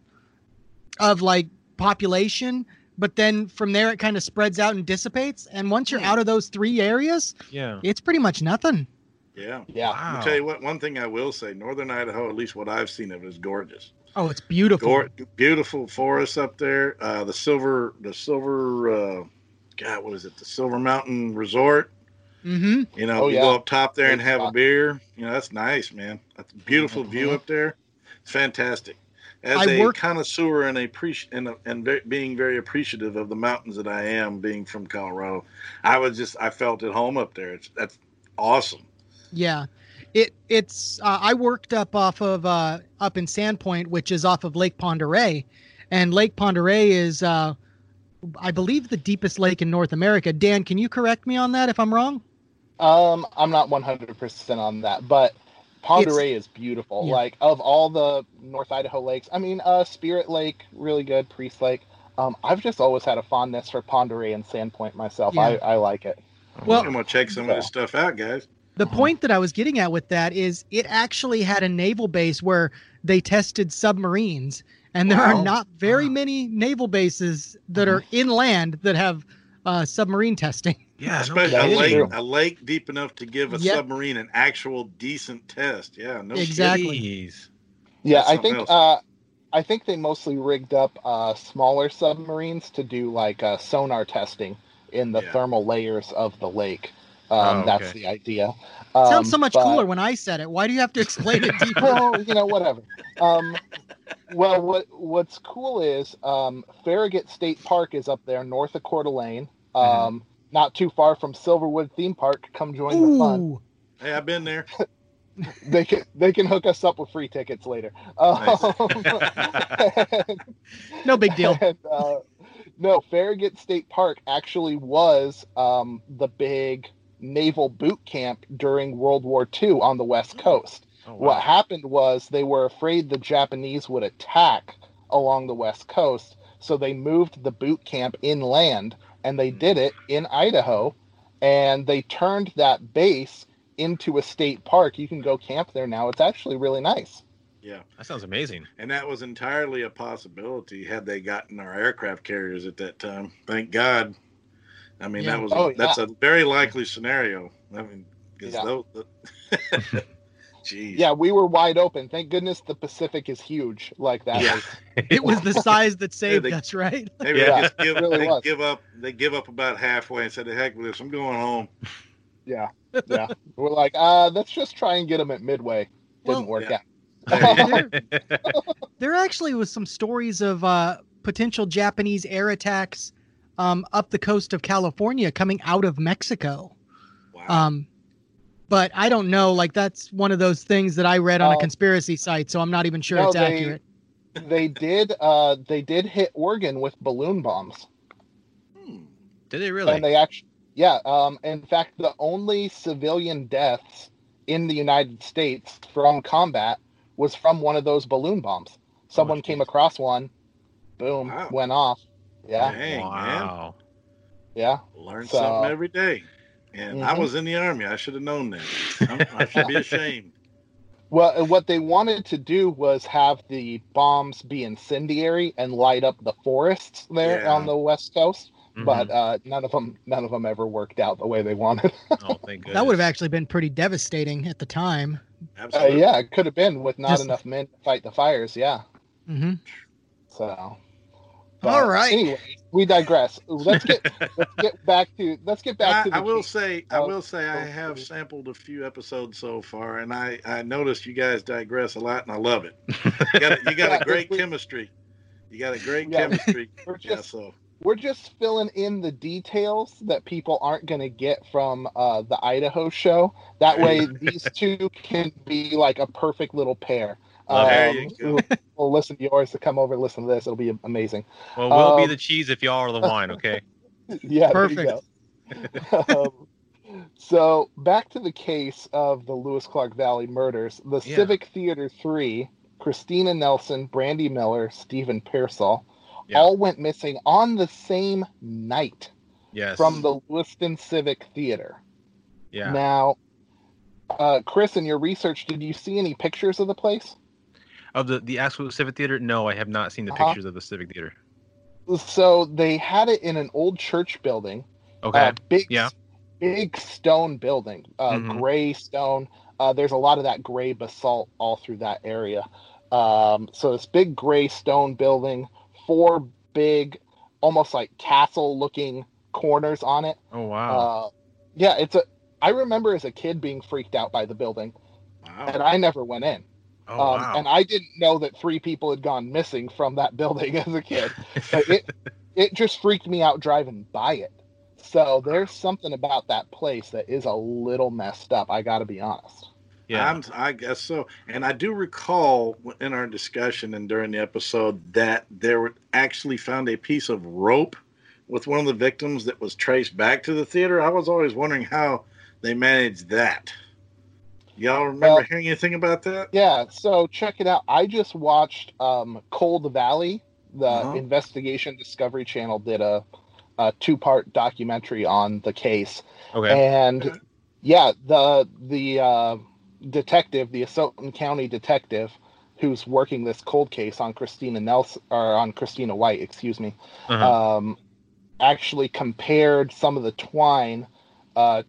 of like population but then from there it kind of spreads out and dissipates and once you're out of those three areas Yeah. it's pretty much nothing. Yeah. Yeah. I'll tell you what. One thing I will say: Northern Idaho, at least what I've seen of it, is gorgeous. Oh, it's beautiful. Gor- beautiful forests up there. Uh, the silver, the silver. Uh, God, what is it? The Silver Mountain Resort. mm-hmm. You know, Oh, you yeah. go up top there and Great have a beer. You know, that's nice, man. That's a beautiful view Mhm. up there. It's fantastic. As I a work- connoisseur and a appreci- and, a, and ve- being very appreciative of the mountains that I am, being from Colorado, I was just I felt at home up there. It's that's awesome. Yeah, it it's. Uh, I worked up off of uh, up in Sandpoint, which is off of Lake Pend Oreille, and Lake Pend Oreille is, uh, I believe, the deepest lake in North America. Dan, can you correct me on that if I'm wrong? Um, I'm not 100% on that, but Pend It's- Oreille is beautiful. yeah. Like of all the North Idaho lakes, I mean, uh, Spirit Lake, really good. Priest Lake. Um, I've just always had a fondness for Pend Oreille and Sandpoint myself. I, Yeah. I like it. Well- I'm gonna check some of this stuff out, guys. The point that I was getting at with that is it actually had a naval base where they tested submarines, and there Wow. are not very many naval bases that are inland that have uh, submarine testing. Yeah. No Especially a lake, a lake deep enough to give a Yep. submarine an actual decent test. Yeah, no Exactly. Jeez. Yeah, That's I think uh, I think they mostly rigged up uh, smaller submarines to do like uh, sonar testing in the Yeah. thermal layers of the lake. Um, Oh, That's the idea. Sounds Um, so much but- cooler when I said it. Why do you have to explain it deeper? well, you know, whatever. Um, well, what what's cool is um, Farragut State Park is up there north of Coeur d'Alene, um, Mm-hmm. not too far from Silverwood Theme Park. Come join the fun. Hey, I've been there. They can they can hook us up with free tickets later. Um, no big deal. and, uh, no, Farragut State Park actually was um, the big naval boot camp during World War II on the West Coast. Oh, What happened was they were afraid the Japanese would attack along the West Coast, so they moved the boot camp inland, and they did it in Idaho, and they turned that base into a state park. You can go camp there now. It's actually really nice. Yeah, That sounds amazing. and that was entirely a possibility had they gotten our aircraft carriers at that time. Thank God. I mean, Yeah. that was Oh, that's yeah. a very likely scenario. I mean, because Yeah. those. Jeez. Yeah, we were wide open. Thank goodness the Pacific is huge like that. Yeah. It was the size that saved they- us, right? Maybe Yeah, they just give, really they was. give up. They give up about halfway and said, "The heck with this! I'm going home." Yeah, yeah. We're like, uh, let's just try and get them at Midway. Didn't Well, work yeah. out. there, there actually was some stories of uh, potential Japanese air attacks um, up the coast of California coming out of Mexico. Wow. Um, but I don't know. Like that's one of those things that I read on a Um, conspiracy site, so I'm not even sure no, it's they- accurate. they did. Uh, they did hit Oregon with balloon bombs, Hmm. Did they really? and they actually, yeah. Um, in fact, the only civilian deaths in the United States from combat was from one of those balloon bombs. Someone Oh, came geez. across one, boom, Wow. went off. Yeah, Dang, man. wow. yeah. Learn So- something every day. And I Mhm. was in the army. I should have known that. I'm, should be ashamed. Well, and what they wanted to do was have the bombs be incendiary and light up the forests there Yeah. on the west coast, Mhm. but uh, none of them, none of them ever worked out the way they wanted. oh, thank goodness. That would have actually been pretty devastating at the time. Uh, Absolutely. yeah, it could have been with not Just- enough men to fight the fires. Yeah, hmm so. All right. Anyway, we digress. Let's get let's get back to let's get back I, to the I will case. say, I will say, I oh, have oh. sampled a few episodes so far, and I I noticed you guys digress a lot, and I love it. You got a, you got Yeah, a great we- chemistry. You got a great Yeah, chemistry. we're yeah, so We're just filling in the details that people aren't going to get from uh, the Idaho show. That way, these two can be like a perfect little pair. Love it. There Um, you go. We'll, we'll listen to yours to come over and listen to this. It'll be amazing. well, we'll be um, the cheese if y'all are the wine, okay? Yeah, Perfect. There you go. um, so back to the case of the Lewis Clark Valley murders. The Yeah. Civic Theater Three, Christina Nelson, Brandy Miller, Stephen Pearsall, Yeah. all went missing on the same night Yes. from the Lewiston Civic Theater. yeah. Now, uh, Chris, in your research, did you see any pictures of the place? Of the the actual Civic Theater? No, I have not seen the Uh-huh. pictures of the Civic Theater. So they had it in an old church building. Okay. Uh, big, Yeah. big stone building, uh, Mhm. gray stone. Uh, there's a lot of that gray basalt all through that area. Um, so this big gray stone building, four big, almost like castle-looking corners on it. oh wow. Uh, yeah, it's a. I remember as a kid being freaked out by the building, wow. and I never went in. Oh um, wow. And I didn't know that three people had gone missing from that building as a kid. It it just freaked me out driving by it. So there's something about that place that is a little messed up. I got to be honest. yeah. I'm, I guess so. And I do recall in our discussion and during the episode that there were actually found a piece of rope with one of the victims that was traced back to the theater. I was always wondering how they managed that. Y'all remember Well- hearing anything about that? Yeah. So check it out. I just watched um, Cold Valley. The Uh-huh. Investigation Discovery Channel did a, a two part documentary on the case. okay. And yeah, the the uh, detective, the Asotin County detective, who's working this cold case on Christina Nelson or on Christina White, excuse me, Uh-huh. um, actually compared some of the twine. Uh,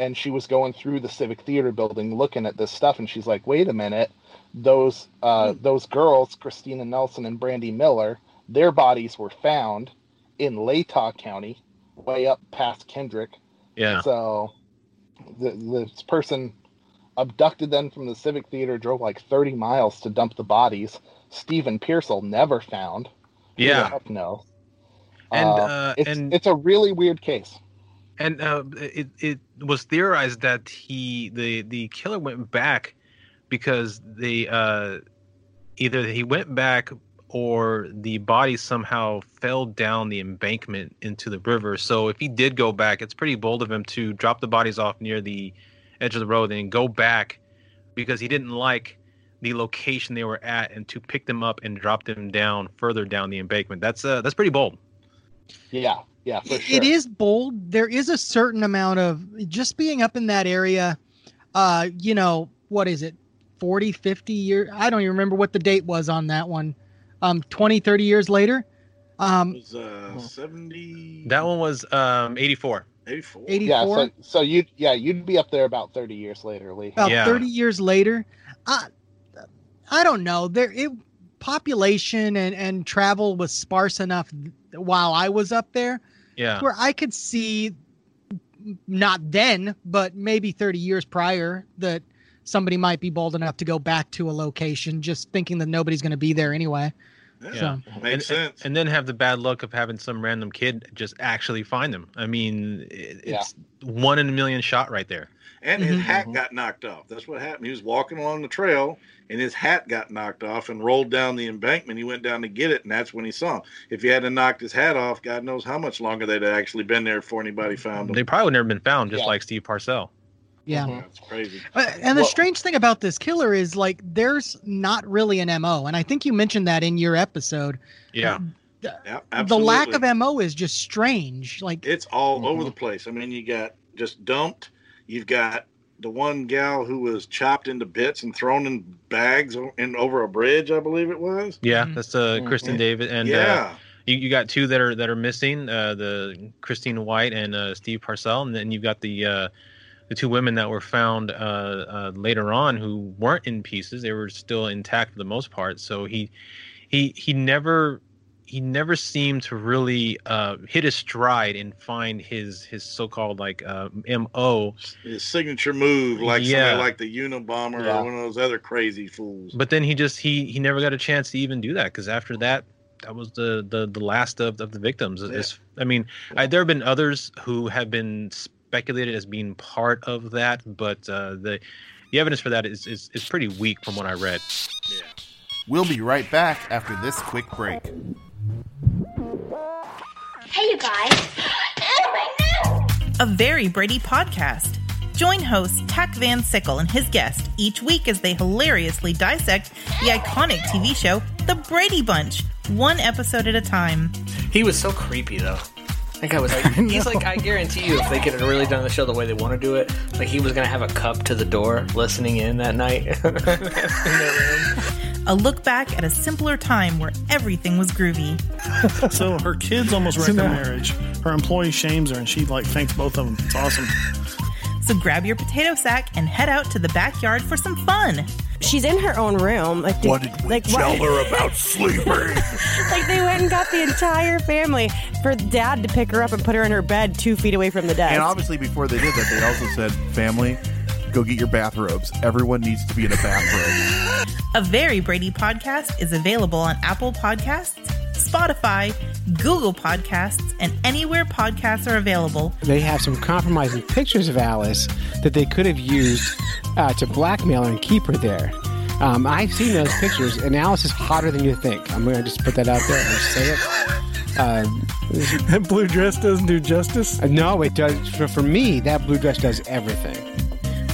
and she was going through the Civic Theater building looking at this stuff, and she's like, "Wait a minute, those uh, those girls, Christina Nelson and Brandy Miller, their bodies were found in Latah County, way up past Kendrick." yeah. So the, this person abducted them from the Civic Theater, drove like 30 miles to dump the bodies. Stephen Pearsall never found. Yeah. No. And Uh, uh, it's, and it's a really weird case. And uh, it it was theorized that he the the killer went back because they uh either he went back or the body somehow fell down the embankment into the river. So if he did go back, it's pretty bold of him to drop the bodies off near the edge of the road and go back because he didn't like the location they were at and to pick them up and drop them down further down the embankment. That's uh that's pretty bold. Yeah, yeah, for It- sure. It is bold. There is a certain amount of just being up in that area. Uh, you know, what is it? 40, 50 years. I don't even remember what the date was on that one. Um, 20, 30 years later. Um, was uh, 70. That one was um 84. 84. 84. Yeah, so, so you yeah you'd be up there about 30 years later, Lee. about Yeah. 30 years later i i don't know there it population and and travel was sparse enough while i was up there Yeah. where i could see not then, but maybe 30 years prior, that somebody might be bold enough to go back to a location just thinking that nobody's going to be there anyway. Yeah, So- makes and, sense. And then have the bad luck of having some random kid just actually find them. I mean, it, Yeah. it's one in a million shot right there. And his Mhm. hat got knocked off. That's what happened. He was walking along the trail, and his hat got knocked off and rolled down the embankment. He went down to get it, and that's when he saw him. If he hadn't knocked his hat off, God knows how much longer they'd have actually been there before anybody found him. They probably would never been found, just Yeah. like Steve Pearsall. Yeah. That's crazy. Uh, and the Well- strange thing about this killer is like there's not really an MO. And I think you mentioned that in your episode. Yeah. Yeah, The lack of MO is just strange. Like It's all over Mhm. the place. I mean, you got just dumped. You've got the one gal who was chopped into bits and thrown in bags o- in over a bridge, I believe it was. Yeah, Mhm. that's uh, Mhm. Kristen David and uh, yeah, you, you got two that are that are missing, uh, the Christine White and uh, Steve Pearsall, and then you've got the uh, the two women that were found uh, uh, later on who weren't in pieces; they were still intact for the most part. So he he he never he never seemed to really uh, hit his stride and find his his so-called like uh, mo. his signature move, like Yeah. somebody like the Unabomber Yeah. or one of those other crazy fools. But then he just he he never got a chance to even do that because after that. That was the, the the last of, of the victims. It's- I mean, I, there have been others who have been speculated as being part of that, but uh, the the evidence for that is, is is pretty weak from what I read. yeah. We'll be right back after this quick break. Hey, you guys. Oh, my nose! a very Brady podcast. Join host Tack Van Sickle and his guest each week as they hilariously dissect the iconic TV show The Brady Bunch, one episode at a time. He was so creepy though. That guy was like, he's like, I guarantee you, if they could have really done the show the way they want to do it, like he was gonna have a cup to the door, listening in that night in their room. A look back at a simpler time where everything was groovy. so her kids almost wrecked her marriage. Her employee shames her, and she like thanks both of them. It's awesome. So grab your potato sack and head out to the backyard for some fun. She's in her own room. Like, What did we like, tell what- her about sleeping? like they went and got the entire family for dad to pick her up and put her in her bed two feet away from the desk. and obviously, before they did that, they also said, "Family, go get your bathrobes. Everyone needs to be in a bathrobe." A Very Brady podcast is available on Apple Podcasts, Spotify, Google Podcasts, and anywhere podcasts are available. They have some compromising pictures of Alice that they could have used uh, to blackmail her and keep her there. Um, I've seen those pictures, and Alice is hotter than you think. I'm going to just put that out there and say it. Um, That blue dress doesn't do justice. uh, no, it does. For, for me, that blue dress does everything.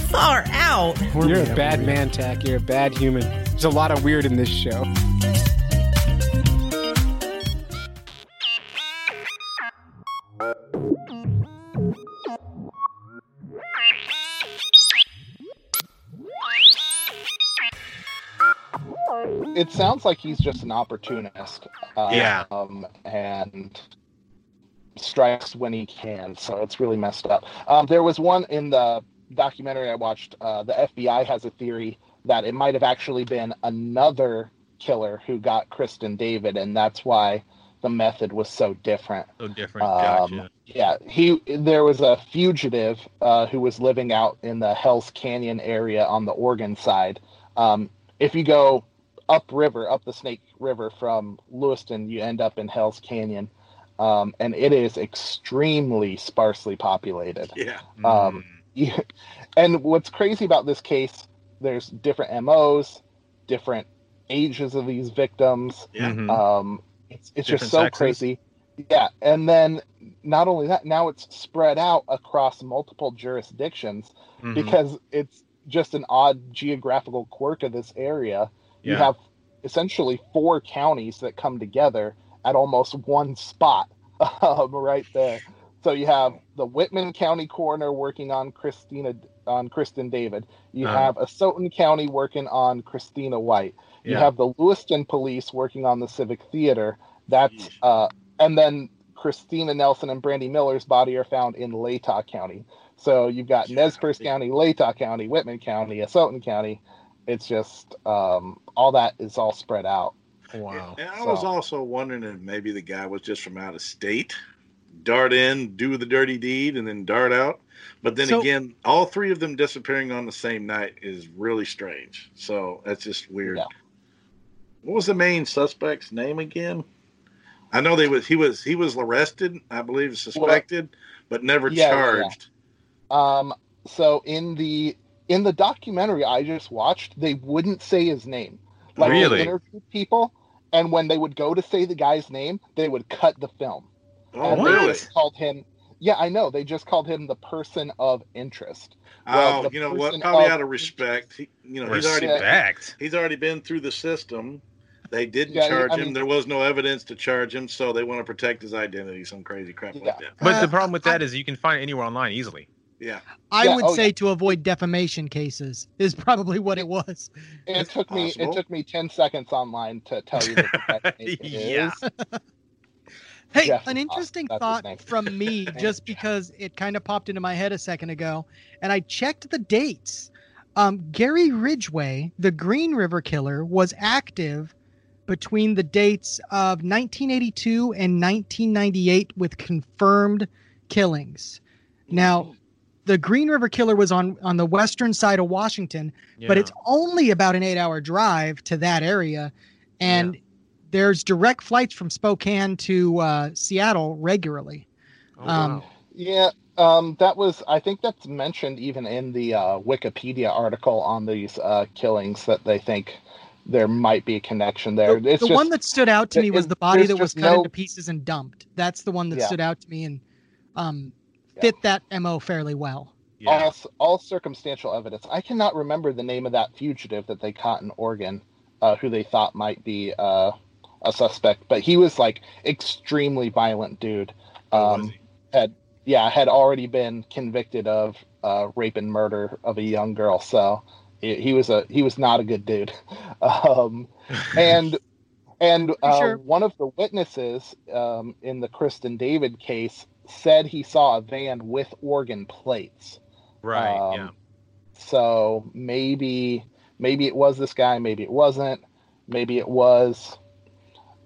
Far out. You're a bad man, Tack. You're a bad human. There's a lot of weird in this show. It sounds like he's just an opportunist. Uh, Yeah. Um, and strikes when he can. So it's really messed up. Um, there was one in the documentary I watched. Uh, the FBI has a theory that it might have actually been another killer who got Kristen David, and that's why the method was so different. So different. Um, Gotcha. Yeah, he there was a fugitive uh, who was living out in the Hell's Canyon area on the Oregon side. Um, if you go upriver, up the Snake River from Lewiston, you end up in Hell's Canyon, um, and it is extremely sparsely populated. Yeah. Um, you, and what's crazy about this case, there's different MOs, different ages of these victims. Yeah. Mhm. Um, it's it's Different just so sexes. crazy. Yeah, and then not only that, now it's spread out across multiple jurisdictions Mhm. because it's just an odd geographical quirk of this area. You have essentially four counties that come together at almost one spot um, right there. So you have the Whitman County coroner working on Christina on Kristen David. You Uh-huh. have Asotin County working on Christina White. You Yeah. have the Lewiston police working on the Civic Theater. That's uh, and then Christina Nelson and Brandy Miller's body are found in Latah County. So you've got Nez Perce County, Latah County, Whitman County, Asotin County. It's just um, all that is all spread out. Wow. And I was also wondering if maybe the guy was just from out of state, dart in, do the dirty deed, and then dart out. But then So- again, all three of them disappearing on the same night is really strange. So that's just weird. What was the main suspect's name again? I know they was he was he was arrested, I believe, suspected, but never Yeah, yeah, yeah. charged. Um, so in the in the documentary I just watched, they wouldn't say his name. Like Really? they interviewed people, and when they would go to say the guy's name, they would cut the film. Oh, and they just called him. Yeah, I know. They just called him the person of interest. Oh, you know what? Probably of- out of respect. He, you know, he's already Respect. he's already been through the system. They didn't Yeah, charge I him. there was no evidence to charge him, so they want to protect his identity. Some crazy crap like that. But the problem with that is you can find it anywhere online easily. Yeah. I Yeah, would oh, say to avoid defamation cases is probably what it was. It took me. It took me ten seconds online to tell you that the Yeah. is. Hey, Jeff an interesting that's thought from me, just because it kind of popped into my head a second ago, and I checked the dates. Um, Gary Ridgway, the Green River Killer, was active between the dates of 1982 and 1998 with confirmed killings. Now, the Green River Killer was on on the western side of Washington, but it's only about an eight-hour drive to that area, and there's direct flights from Spokane to uh, Seattle regularly. Oh, um, Yeah, um, that was. I think that's mentioned even in the uh, Wikipedia article on these uh, killings that they think there might be a connection there. The, it's the just, one that stood out to me it- was the body that was cut no- into pieces and dumped. That's the one that Yeah. stood out to me and um, fit that mo fairly well. all, all circumstantial evidence. I cannot remember the name of that fugitive that they caught in Oregon, uh, who they thought might be uh, a suspect, but he was like extremely violent dude. Um, had yeah had already been convicted of uh, rape and murder of a young girl, so he, he was a he was not a good dude. Um, and and uh, Sure. one of the witnesses um, in the Kristen David case said he saw a van with Oregon plates. Right. Um, yeah. So maybe maybe it was this guy, maybe it wasn't. Maybe it was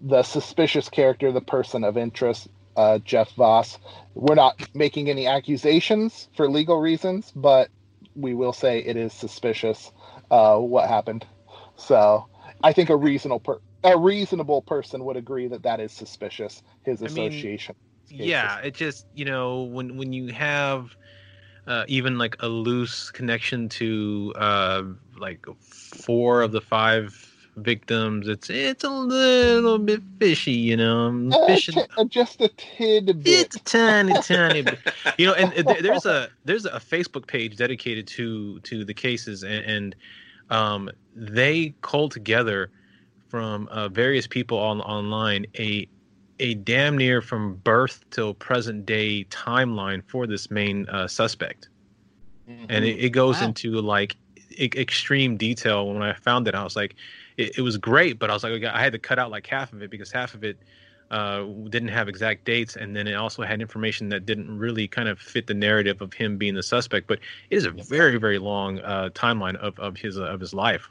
the suspicious character, the person of interest, uh, Jeff Voss. We're not making any accusations for legal reasons, but we will say it is suspicious uh, what happened. So I think a reasonable per- a reasonable person would agree that that is suspicious. His I mean, association. yeah it just you know when when you have uh, even like a loose connection to uh like four of the five victims it's it's a little bit fishy you know I'm Uh, fishing. t- uh, just a tidbit. it's a tiny tiny bit. You know and there's a there's a facebook page dedicated to to the cases and, and um they cull together from uh, various people on online a a damn near from birth till present day timeline for this main uh, suspect. And it, it goes Wow. into like extreme detail. When i found it i was like it, it was great but i was like i had to cut out like half of it because half of it uh, didn't have exact dates and then it also had information that didn't really kind of fit the narrative of him being the suspect but it is a very very long uh, timeline of, of his uh, of his life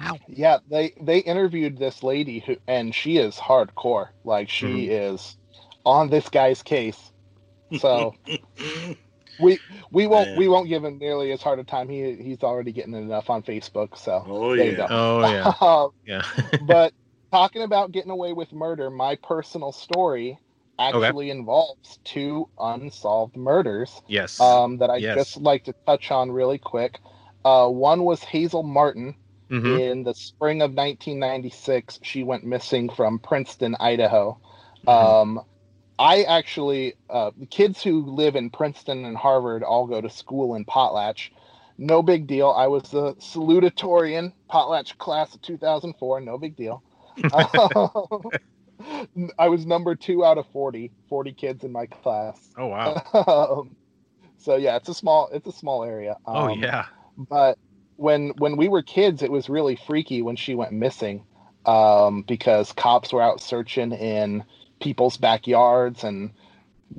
Wow. Yeah, they they interviewed this lady who, and she is hardcore. Like she is on this guy's case. So we we won't Man. we won't give him nearly as hard a time. He he's already getting enough on Facebook. So Oh, there you yeah. go. oh yeah Um, yeah but talking about getting away with murder, my personal story actually involves two unsolved murders yes um, that I Yes. just like to touch on really quick. Uh, one was Hazel Martin. Mhm. In the spring of 1996, she went missing from Princeton, Idaho. Mm-hmm. Um, I actually, uh, the kids who live in Princeton and Harvard all go to school in Potlatch. No big deal. I was the salutatorian Potlatch class of 2004. No big deal. I was number two out of 40, 40 kids in my class. oh wow um, so yeah, it's a small it's a small area. oh Um, yeah But when when we were kids, it was really freaky when she went missing, um, because cops were out searching in people's backyards and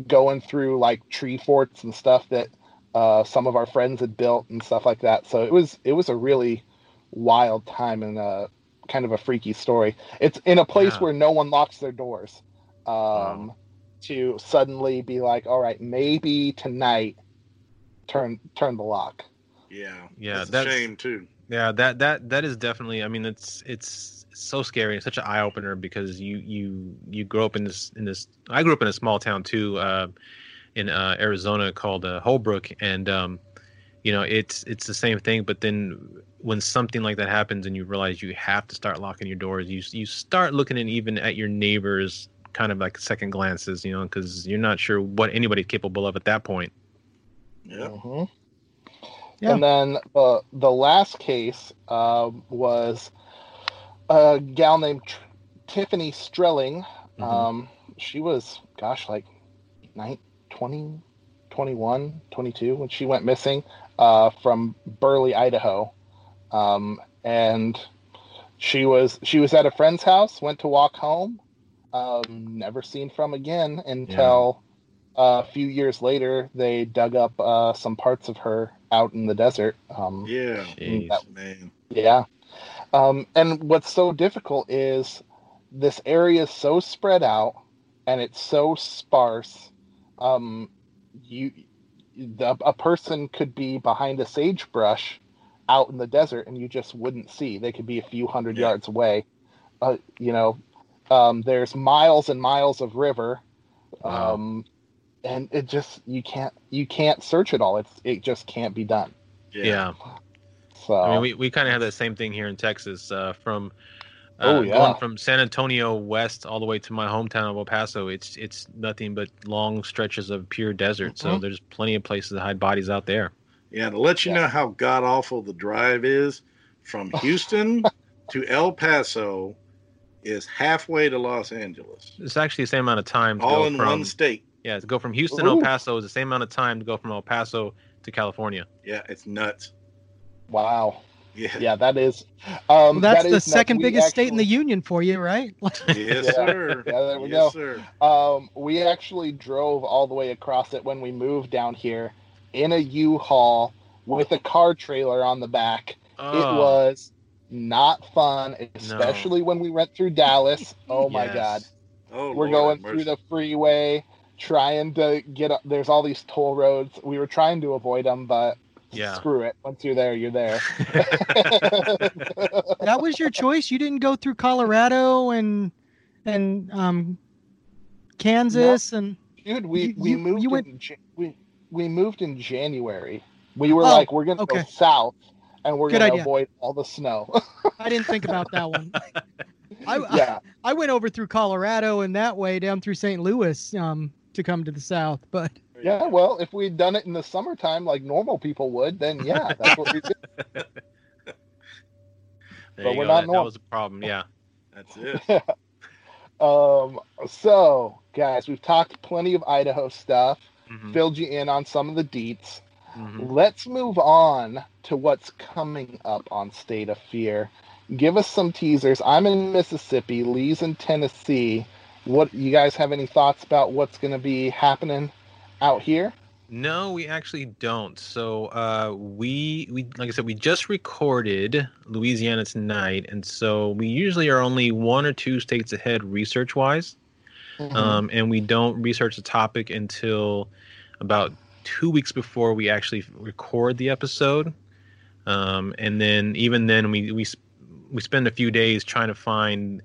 going through like tree forts and stuff that uh, some of our friends had built and stuff like that. So it was it was a really wild time and uh, kind of a freaky story. It's in a place Yeah. where no one locks their doors. Um, to suddenly be like, all right, maybe tonight, turn turn the lock. Yeah. Yeah, That's, that's a shame too. Yeah, that that that is definitely. I mean, it's it's so scary. It's such an eye opener because you you you grow up in this in this. I grew up in a small town too, uh, in uh, Arizona called uh, Holbrook, and um, you know it's it's the same thing. But then when something like that happens and you realize you have to start locking your doors, you you start looking at even at your neighbors, kind of like second glances, you know, because you're not sure what anybody's capable of at that point. Yeah. Mhm. Yeah. And then uh, the last case uh, was a gal named Tr- Tiffany Strelling. Um, she was, gosh, like nine, 20, 21, 22 when she went missing uh, from Burley, Idaho. Um, and she was she was at a friend's house, went to walk home, um, never seen from again until uh, a few years later they dug up uh, some parts of her out in the desert. Um, Yeah. That- Man. yeah. Um, and what's so difficult is this area is so spread out and it's so sparse. Um, you, the, a person could be behind a sagebrush out in the desert and you just wouldn't see. They could be a few hundred Yeah. yards away. Uh, you know, um, there's miles and miles of river. Wow. And it just you can't you can't search it all. It's it just can't be done. yeah. So I mean, we, we kind of have that same thing here in Texas. Uh, from uh, Oh, yeah. going from San Antonio west all the way to my hometown of El Paso, it's it's nothing but long stretches of pure desert. So Mhm. there's plenty of places to hide bodies out there. Yeah, to let you Yeah. know how god awful the drive is from Houston to El Paso is halfway to Los Angeles. It's actually the same amount of time. To All go in from, one state. Yeah, to go from Houston to El Paso is the same amount of time to go from El Paso to California. Yeah, it's nuts. wow. Yeah. Yeah, that is. Um, Well, that's that the is second We biggest state in the union for you, right? Yes, sir. Yeah, there we yes, go. sir. Um, we actually drove all the way across it when we moved down here in a U-Haul with a car trailer on the back. It Oh, was not fun, especially when we went through Dallas. Oh my god. Oh, We're Lord going have through the freeway trying to get up there's all these toll roads. We were trying to avoid them, but Yeah. screw it. Once you're there, you're there. that was your choice. You didn't go through Colorado and and um Kansas and Dude, we, You- we moved you went- in we we moved in January. We were Oh, like, we're gonna okay. go south and we're Good gonna idea. avoid all the snow. I didn't think about that one. I, yeah. I went over through Colorado and that way down through St. Louis um to come to the south, but Yeah, well, if we'd done it in the summertime like normal people would, then yeah, that's what we did. there but you we're go. not That, that was a problem. Yeah. That's it. Um, so guys, we've talked plenty of Idaho stuff, Mhm, filled you in on some of the deets. mhm. Let's move on to what's coming up on State of Fear. Give us some teasers. I'm in Mississippi, Lee's in Tennessee. What you guys have any thoughts about what's going to be happening out here? No, we actually don't. So uh, we we like I said, we just recorded Louisiana tonight, and so we usually are only one or two states ahead research wise, Mm-hmm. um, and we don't research a topic until about two weeks before we actually record the episode, um, and then even then we we we spend a few days trying to find.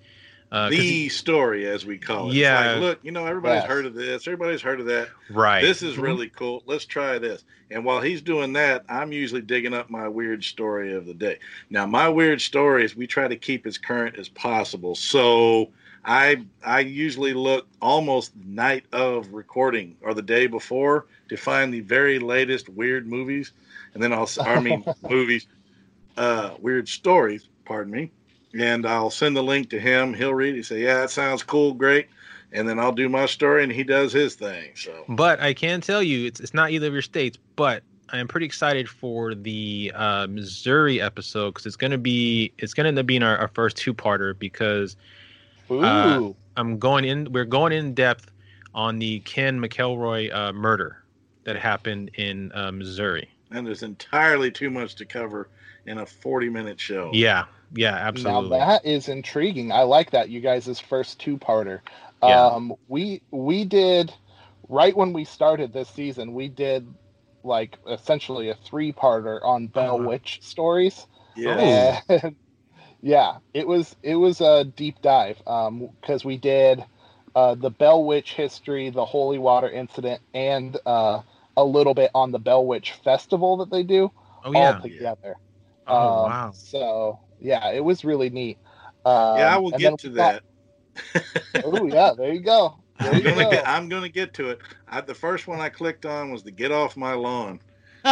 Uh, 'cause the story, as we call it. It's Yeah. like, look, you know, everybody's Yes. heard of this. Everybody's heard of that. right. This is Mhm. really cool. Let's try this. And while he's doing that, I'm usually digging up my weird story of the day. Now, my weird stories we try to keep as current as possible. So I I usually look almost the night of recording or the day before to find the very latest weird movies, and then I'll s- I mean movies, uh, weird stories. Pardon me. And I'll send the link to him. He'll read it. He say, "Yeah, that sounds cool, great." And then I'll do my story, and he does his thing. So But I can tell you, it's it's not either of your states. But I am pretty excited for the uh, Missouri episode because it's gonna be it's gonna end up being our, our first two parter because Ooh. Uh, I'm going in. We're going in depth on the Ken McElroy uh, murder that happened in uh, Missouri. and there's entirely too much to cover in a 40 minute show. Yeah, yeah, absolutely. Now that is intriguing. I like that, you guys' first two-parter. Yeah. Um, we we did right when we started this season. We did like essentially a three-parter on Bell Witch stories. Yeah. And, yeah, it was it was a deep dive because we did uh, the Bell Witch history, the Holy Water incident, and uh, a little bit on the Bell Witch festival that they do Oh, yeah. all together. Oh, Um, wow. So yeah, it was really neat. Um, yeah, I will get to that. Oh yeah, there you go. There I'm you gonna go. get. I'm gonna get to it. I, the first one I clicked on was the "Get Off My Lawn."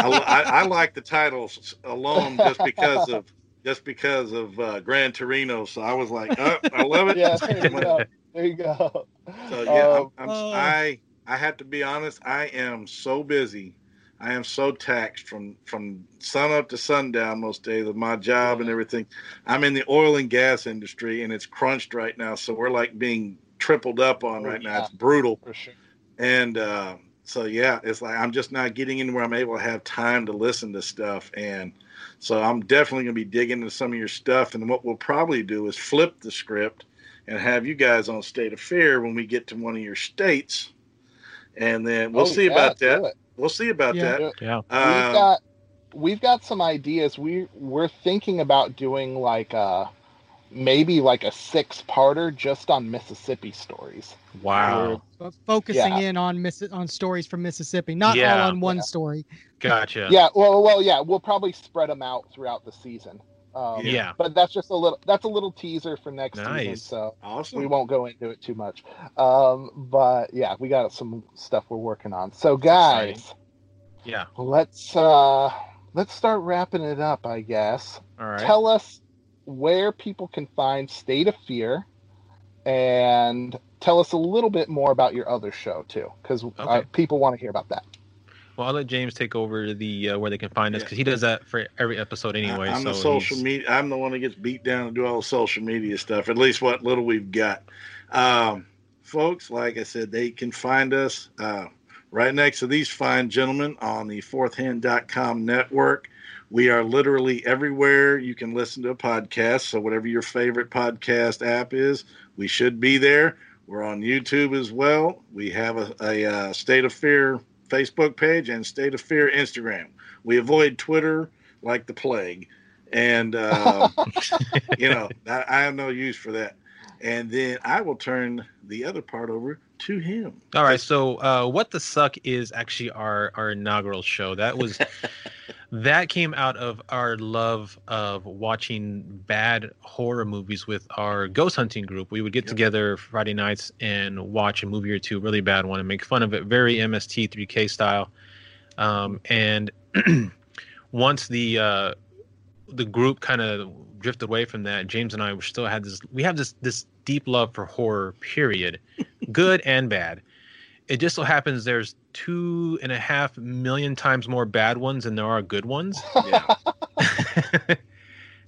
I, I, I like the title s- alone just because of just because of uh, Gran Torino. So I was like, oh, I love it. yeah, there you go. There you go. So yeah, Um, I'm, I'm, I I have to be honest. I am so busy. I am so taxed from from sun up to sundown most days of my job and everything. I'm in the oil and gas industry, and it's crunched right now. So we're like being tripled up on right now. It's brutal. Sure. And uh, so yeah, it's like I'm just not getting anywhere. I'm able to have time to listen to stuff, and so I'm definitely gonna be digging into some of your stuff. And what we'll probably do is flip the script and have you guys on State of Fear when we get to one of your states, and then we'll Oh, see yeah, about that. It. We'll see about Yeah. that. Yeah. Um, we've got we've got some ideas. We we're thinking about doing like a maybe like a six parter just on Mississippi stories. Wow. But focusing Yeah. in on Miss on stories from Mississippi, not Yeah. all on one Yeah. story. Gotcha. Yeah, well, well, yeah, we'll probably spread them out throughout the season. Um, Yeah. but that's just a little that's a little teaser for next season, so awesome. we won't go into it too much. Um, but yeah, we got some stuff we're working on. So guys, Yeah. let's uh let's start wrapping it up, I guess. All right. Tell us where people can find State of Fear and tell us a little bit more about your other show too because Okay. people want to hear about that. Well, I'll let James take over the uh, where they can find us because he does that for every episode anyway. I'm so the social he's- media. I'm the one that gets beat down and do all the social media stuff. At least what little we've got, um, folks. Like I said, they can find us uh, right next to these fine gentlemen on the fourthhand.com network. We are literally everywhere you can listen to a podcast. So whatever your favorite podcast app is, we should be there. We're on YouTube as well. We have a, a, uh State of Fear Facebook page and State of Fear Instagram. We avoid Twitter like the plague, and uh, you know I, I have no use for that. And then I will turn the other part over to him. All right. So, uh, what the suck is actually our our inaugural show. That was that came out of our love of watching bad horror movies with our ghost hunting group. We would get together Friday nights and watch a movie or two, really bad one, and make fun of it, very MST 3K style. Um, and once the uh, the group kind of drifted away from that, James and I were still had this. We have this this deep love for horror. Period, good and bad. It just so happens there's two and a half million times more bad ones than there are good ones. Yeah.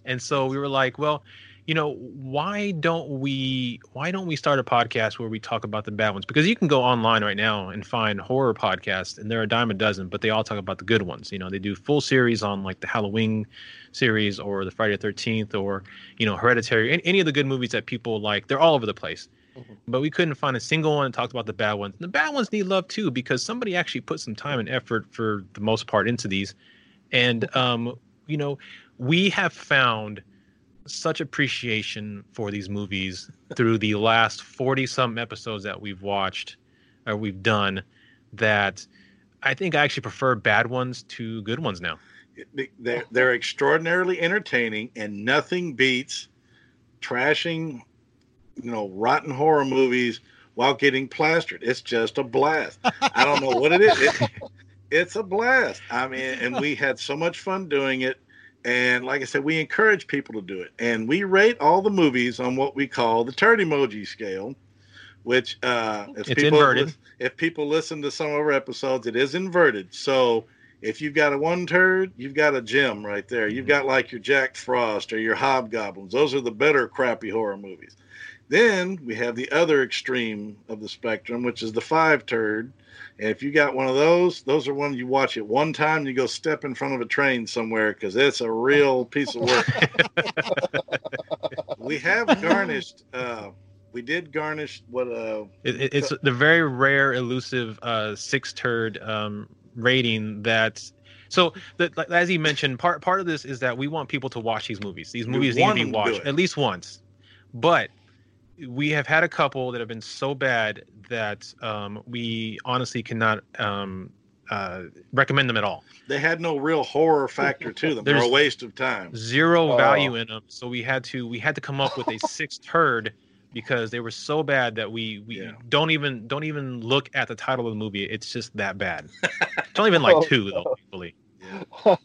and so we were like, well, you know, why don't we why don't we start a podcast where we talk about the bad ones? Because you can go online right now and find horror podcasts, and there are a dime a dozen, but they all talk about the good ones. You know, they do full series on like the Halloween series or the Friday the Thirteenth or you know Hereditary, any, any of the good movies that people like. They're all over the place. But we couldn't find a single one that talked about the bad ones. And the bad ones need love too because somebody actually put some time and effort for the most part into these. And um, you know, we have found such appreciation for these movies through the last 40 some episodes that we've watched or we've done that I think I actually prefer bad ones to good ones now. They're, they're extraordinarily entertaining, and nothing beats trashing, you know, rotten horror movies while getting plastered. It's just a blast. I don't know what it is. It, it's a blast. I mean, and we had so much fun doing it. And like I said, we encourage people to do it. And we rate all the movies on what we call the turd emoji scale, which uh, if It's people inverted. if people listen to some of our episodes, it is inverted. So if you've got a one turd, you've got a gem right there. You've got like your Jack Frost or your Hobgoblins. Those are the better crappy horror movies. Then we have the other extreme of the spectrum, which is the five turd. And if you got one of those, those are ones you watch at one time. You go step in front of a train somewhere because it's a real piece of work. we have garnished uh, we did garnish what uh It, it, it's the very rare, elusive uh, six turd um, rating that. So, as he mentioned, part part of this is that we want people to watch these movies. These movies need to be watched it. at least once. But we have had a couple that have been so bad that um, we honestly cannot um, uh, recommend them at all. they had no real horror factor to them. They're a waste of time. Zero Oh. value in them. So we had to we had to come up with a sixth turd because they were so bad that we we don't even don't even look at the title of the movie. It's just that bad. It's only been like Oh, two though, thankfully.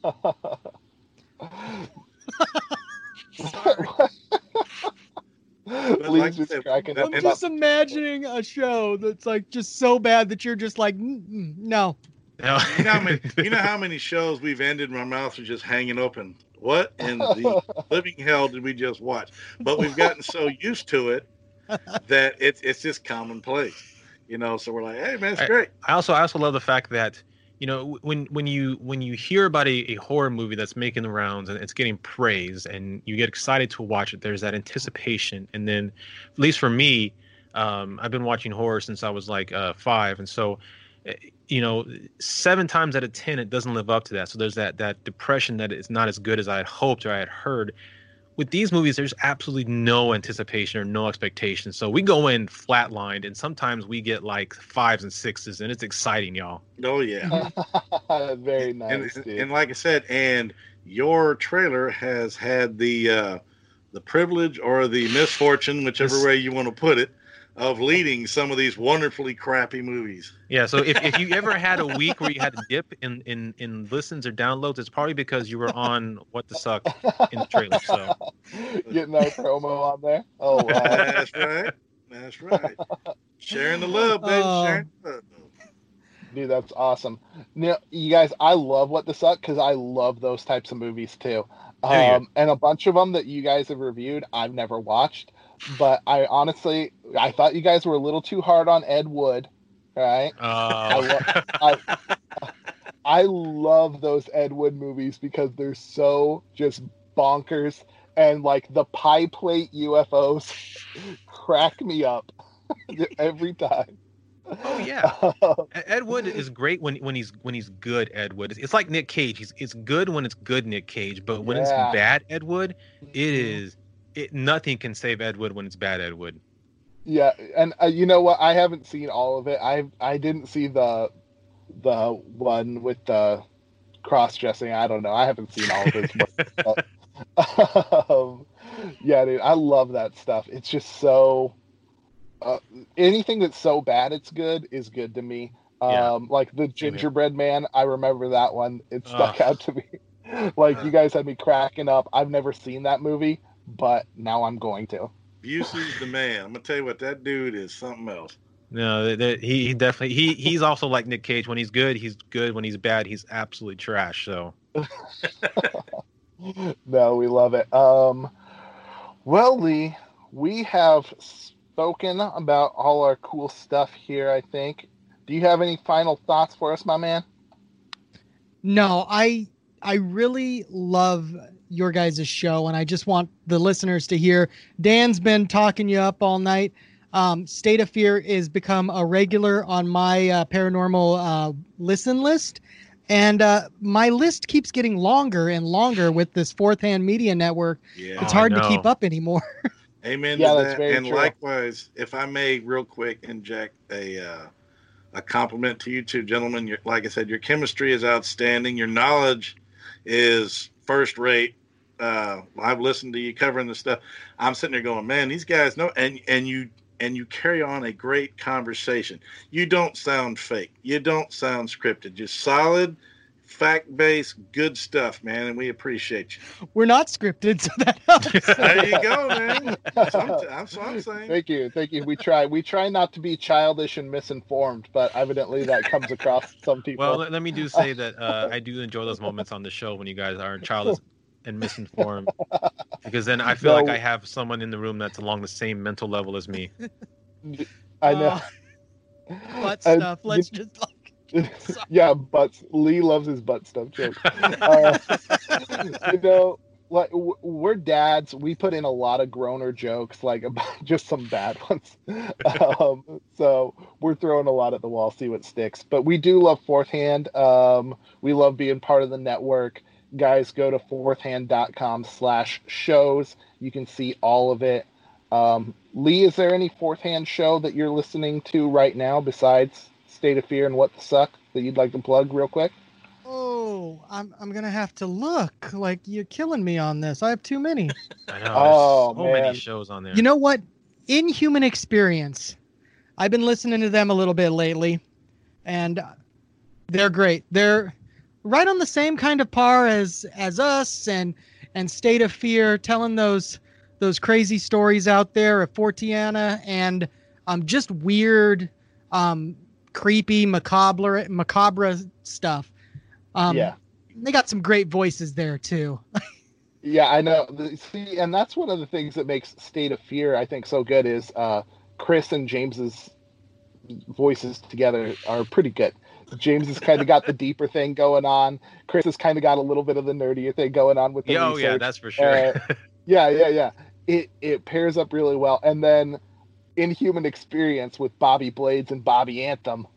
Lee's just cracking. I'm just imagining a show that's like just so bad that you're just like, "Mm, mm, no. You know, how many, you know how many shows we've ended, my mouth was just hanging open. What in the living hell did we just watch? But we've gotten so used to it that it's it's just commonplace. You know, so we're like, hey man, it's I- great. I also I also love the fact that you know when when you when you hear about a, a horror movie that's making the rounds and it's getting praise and you get excited to watch it there's that anticipation. And then at least for me um, i've been watching horror since i was like uh, five. And so eh, you know seven times out of ten it doesn't live up to that. So there's that that depression that it's not as good as i had hoped or i had heard with these movies, there's absolutely no anticipation or no expectation. So we go in flatlined, and sometimes we get like fives and sixes, and it's exciting, y'all. Oh yeah. Very and, nice, dude. and like I said, and your trailer has had the uh, the privilege or the misfortune, whichever way you want to put it, of leading some of these wonderfully crappy movies. Yeah. So if, if you ever had a week where you had a dip in, in, in listens or downloads, it's probably because you were on What the Suck in the trailer. So Getting our promo on there. Oh wow. That's right. That's right. Sharing the love, baby. Oh. Sharing the love. Dude, that's awesome. Now, you guys, I love what the suck because I love those types of movies too. Um, and a bunch of them that you guys have reviewed, I've never watched. But I honestly, I thought you guys were a little too hard on Ed Wood, right? I, uh, lo- I, I love those Ed Wood movies because they're so just bonkers and like the pie plate UFOs crack me up every time. Oh yeah, Ed Wood is great when when he's when he's good. Ed Wood, it's, it's like Nick Cage. He's it's good when it's good Nick Cage, but when Yeah. it's bad Ed Wood, it is it nothing can save Ed Wood when it's bad Ed Wood. Yeah, and uh, you know what? I haven't seen all of it. I I didn't see the the one with the cross dressing. I don't know. I haven't seen all of his work. but, um, yeah, dude, I love that stuff. It's just so uh, anything that's so bad it's good is good to me. Yeah. Um, like the gingerbread man, I remember that one. It stuck Ugh. out to me. like you guys had me cracking up. I've never seen that movie, but now I'm going to. Busey's the man. I'm gonna tell you what that dude is something else. No, that, that- he, he definitely he he's also like Nick Cage. When he's good, he's good. When he's bad, he's absolutely trash. So no, we love it. Um, well, Lee, we have spoken about all our cool stuff here. I think. Do you have any final thoughts for us, my man? No, I I really love your guys' show, and I just want the listeners to hear. Dan's been talking you up all night. Um, State of Fear is become a regular on my uh, paranormal uh, listen list, and uh, my list keeps getting longer and longer with this fourth hand media network. Yeah. it's hard to keep up anymore. Amen Yeah, to that. very and true. likewise, if I may, real quick, inject a uh, a compliment to you two gentlemen. Your, like I said, your chemistry is outstanding. Your knowledge is first rate. Uh, I've listened to you covering the stuff. I'm sitting there going, man, these guys know, and and you and you carry on a great conversation. You don't sound fake. You don't sound scripted. Just solid, fact based, good stuff, man. And we appreciate you. We're not scripted, so that helps. There you go, man. That's what I'm, that's what I'm saying. Thank you, thank you. We try, we try not to be childish and misinformed, but evidently that comes across some people. well, let, let me do say that uh, I do enjoy those moments on the show when you guys are childish and misinformed, because then I feel like I have someone in the room that's along the same mental level as me. I know. butt And stuff. Let's you- just like yeah, butts. Lee loves his butt stuff joke. Uh, you know, like we're dads. We put in a lot of groaner jokes, like about just some bad ones. um, so we're throwing a lot at the wall, see what sticks. But we do love Fourth Hand. Um, we love being part of the network. Guys, go to fourthhand.com slash shows. You can see all of it. Um, Lee, is there any fourth hand show that you're listening to right now besides State of Fear and What the Suck that you'd like to plug real quick? Oh, I'm I'm gonna have to look. Like you're killing me on this. I have too many. I know. Oh, so man. many shows on there. You know what? Inhuman Experience. I've been listening to them a little bit lately, and they're great. They're right on the same kind of par as as us and and State of Fear, telling those those crazy stories out there of Forteana and um just weird, um creepy, macabre macabre stuff. Um, Yeah. they got some great voices there too. Yeah, I know. See, and that's one of the things that makes State of Fear, I think, so good is uh, Chris and James's voices together are pretty good. James has kind of got the deeper thing going on. Chris has kind of got a little bit of the nerdier thing going on with the Yeah, oh, yeah, that's for sure. Uh, yeah, yeah, yeah. It it pairs up really well. And then Inhuman Experience with Bobby Blades and Bobby Anthem.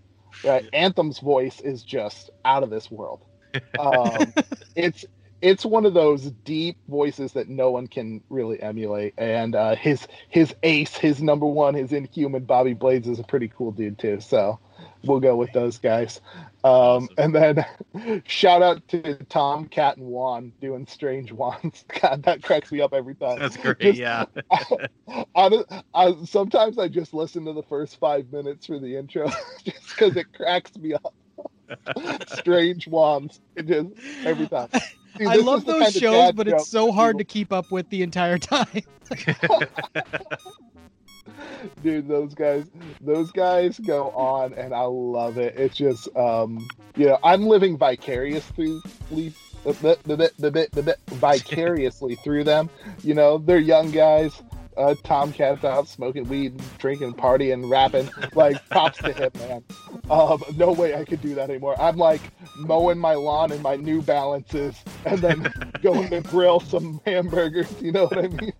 Right, Anthem's voice is just out of this world. Um, it's it's one of those deep voices that no one can really emulate. And uh, his his ace, his number one, his Inhuman Bobby Blades is a pretty cool dude too. So we'll go with those guys. Um, and then shout out to Tom, Cat, and Juan doing strange wands. God, that cracks me up every time. That's great. Just- yeah. I, I, sometimes I just listen to the first five minutes for the intro just because it cracks me up. Strange wands, it just every time. See, I love those shows, but it's so hard people- to keep up with the entire time. dude those guys those guys go on and i love it. It's just um you know i'm living vicariously vicariously through them. You know they're young guys uh tomcats out smoking weed drinking partying rapping like props to him man um no way i could do that anymore i'm like mowing my lawn in my new balances and then going to grill some hamburgers you know what i mean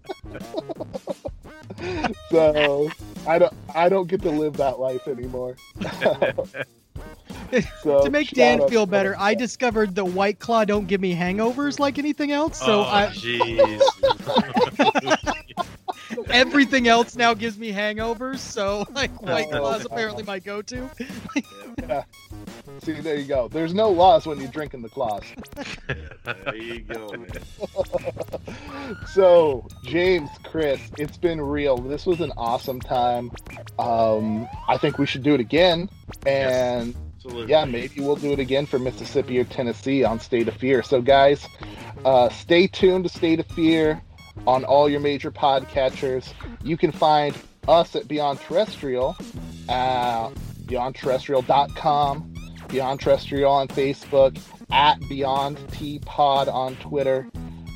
so I don't I don't get to live that life anymore. So, to make Dan feel better, them. I discovered the White Claw don't give me hangovers like anything else. So oh, I, jeez. Everything else now gives me hangovers. So like White Oh, Claw's apparently my go-to. Yeah. See, there you go. There's no loss when you're drinking the claws. There you go, man. so, James, Chris, it's been real. This was an awesome time. Um, I think we should do it again. And Absolutely. yeah, maybe we'll do it again for Mississippi or Tennessee on State of Fear. So, guys, uh, stay tuned to State of Fear on all your major podcatchers. You can find us at Beyond Terrestrial, uh, beyondterrestrial.com, Beyond Terrestrial on Facebook, at Beyond T Pod on Twitter.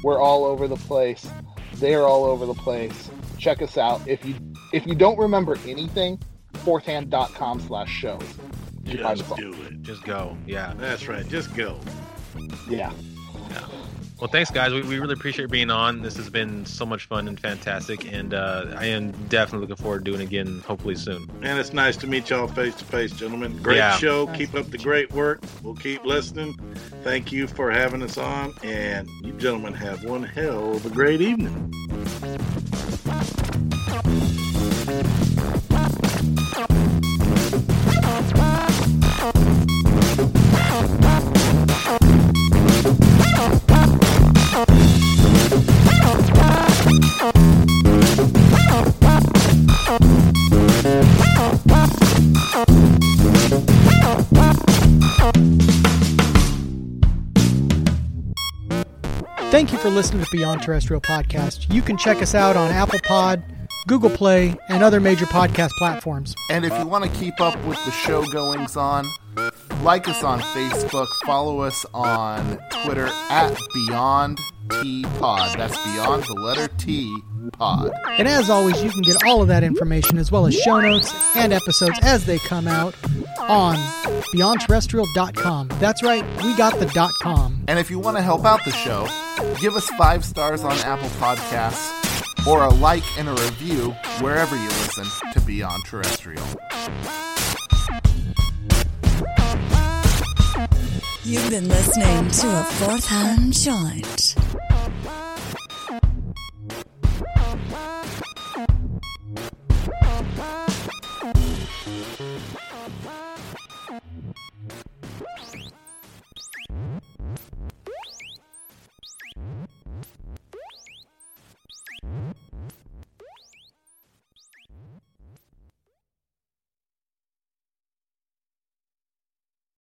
We're all over the place. They're all over the place. Check us out. If you if you don't remember anything, fourthhand.com slash shows. Just do it. Just go. Yeah. That's right. Just go. Yeah. Well, thanks, guys. We, we really appreciate being on. This has been so much fun and fantastic, and uh, I am definitely looking forward to doing it again, hopefully soon. And it's nice to meet y'all face to face, gentlemen. Great Yeah. show. Keep up the great work. We'll keep listening. Thank you for having us on. And you gentlemen have one hell of a great evening. For listening to Beyond Terrestrial Podcast. You can check us out on Apple Pod, Google Play, and other major podcast platforms. And if you want to keep up with the show goings on, like us on Facebook, follow us on Twitter at Beyond T Pod. That's Beyond the letter T pod. And as always, you can get all of that information as well as show notes and episodes as they come out on beyondterrestrial.com. That's right, we got the dot .com. And if you want to help out the show, give us 5 stars on Apple Podcasts or a like and a review wherever you listen to Beyond Terrestrial. You've been listening to a fourth hand joint.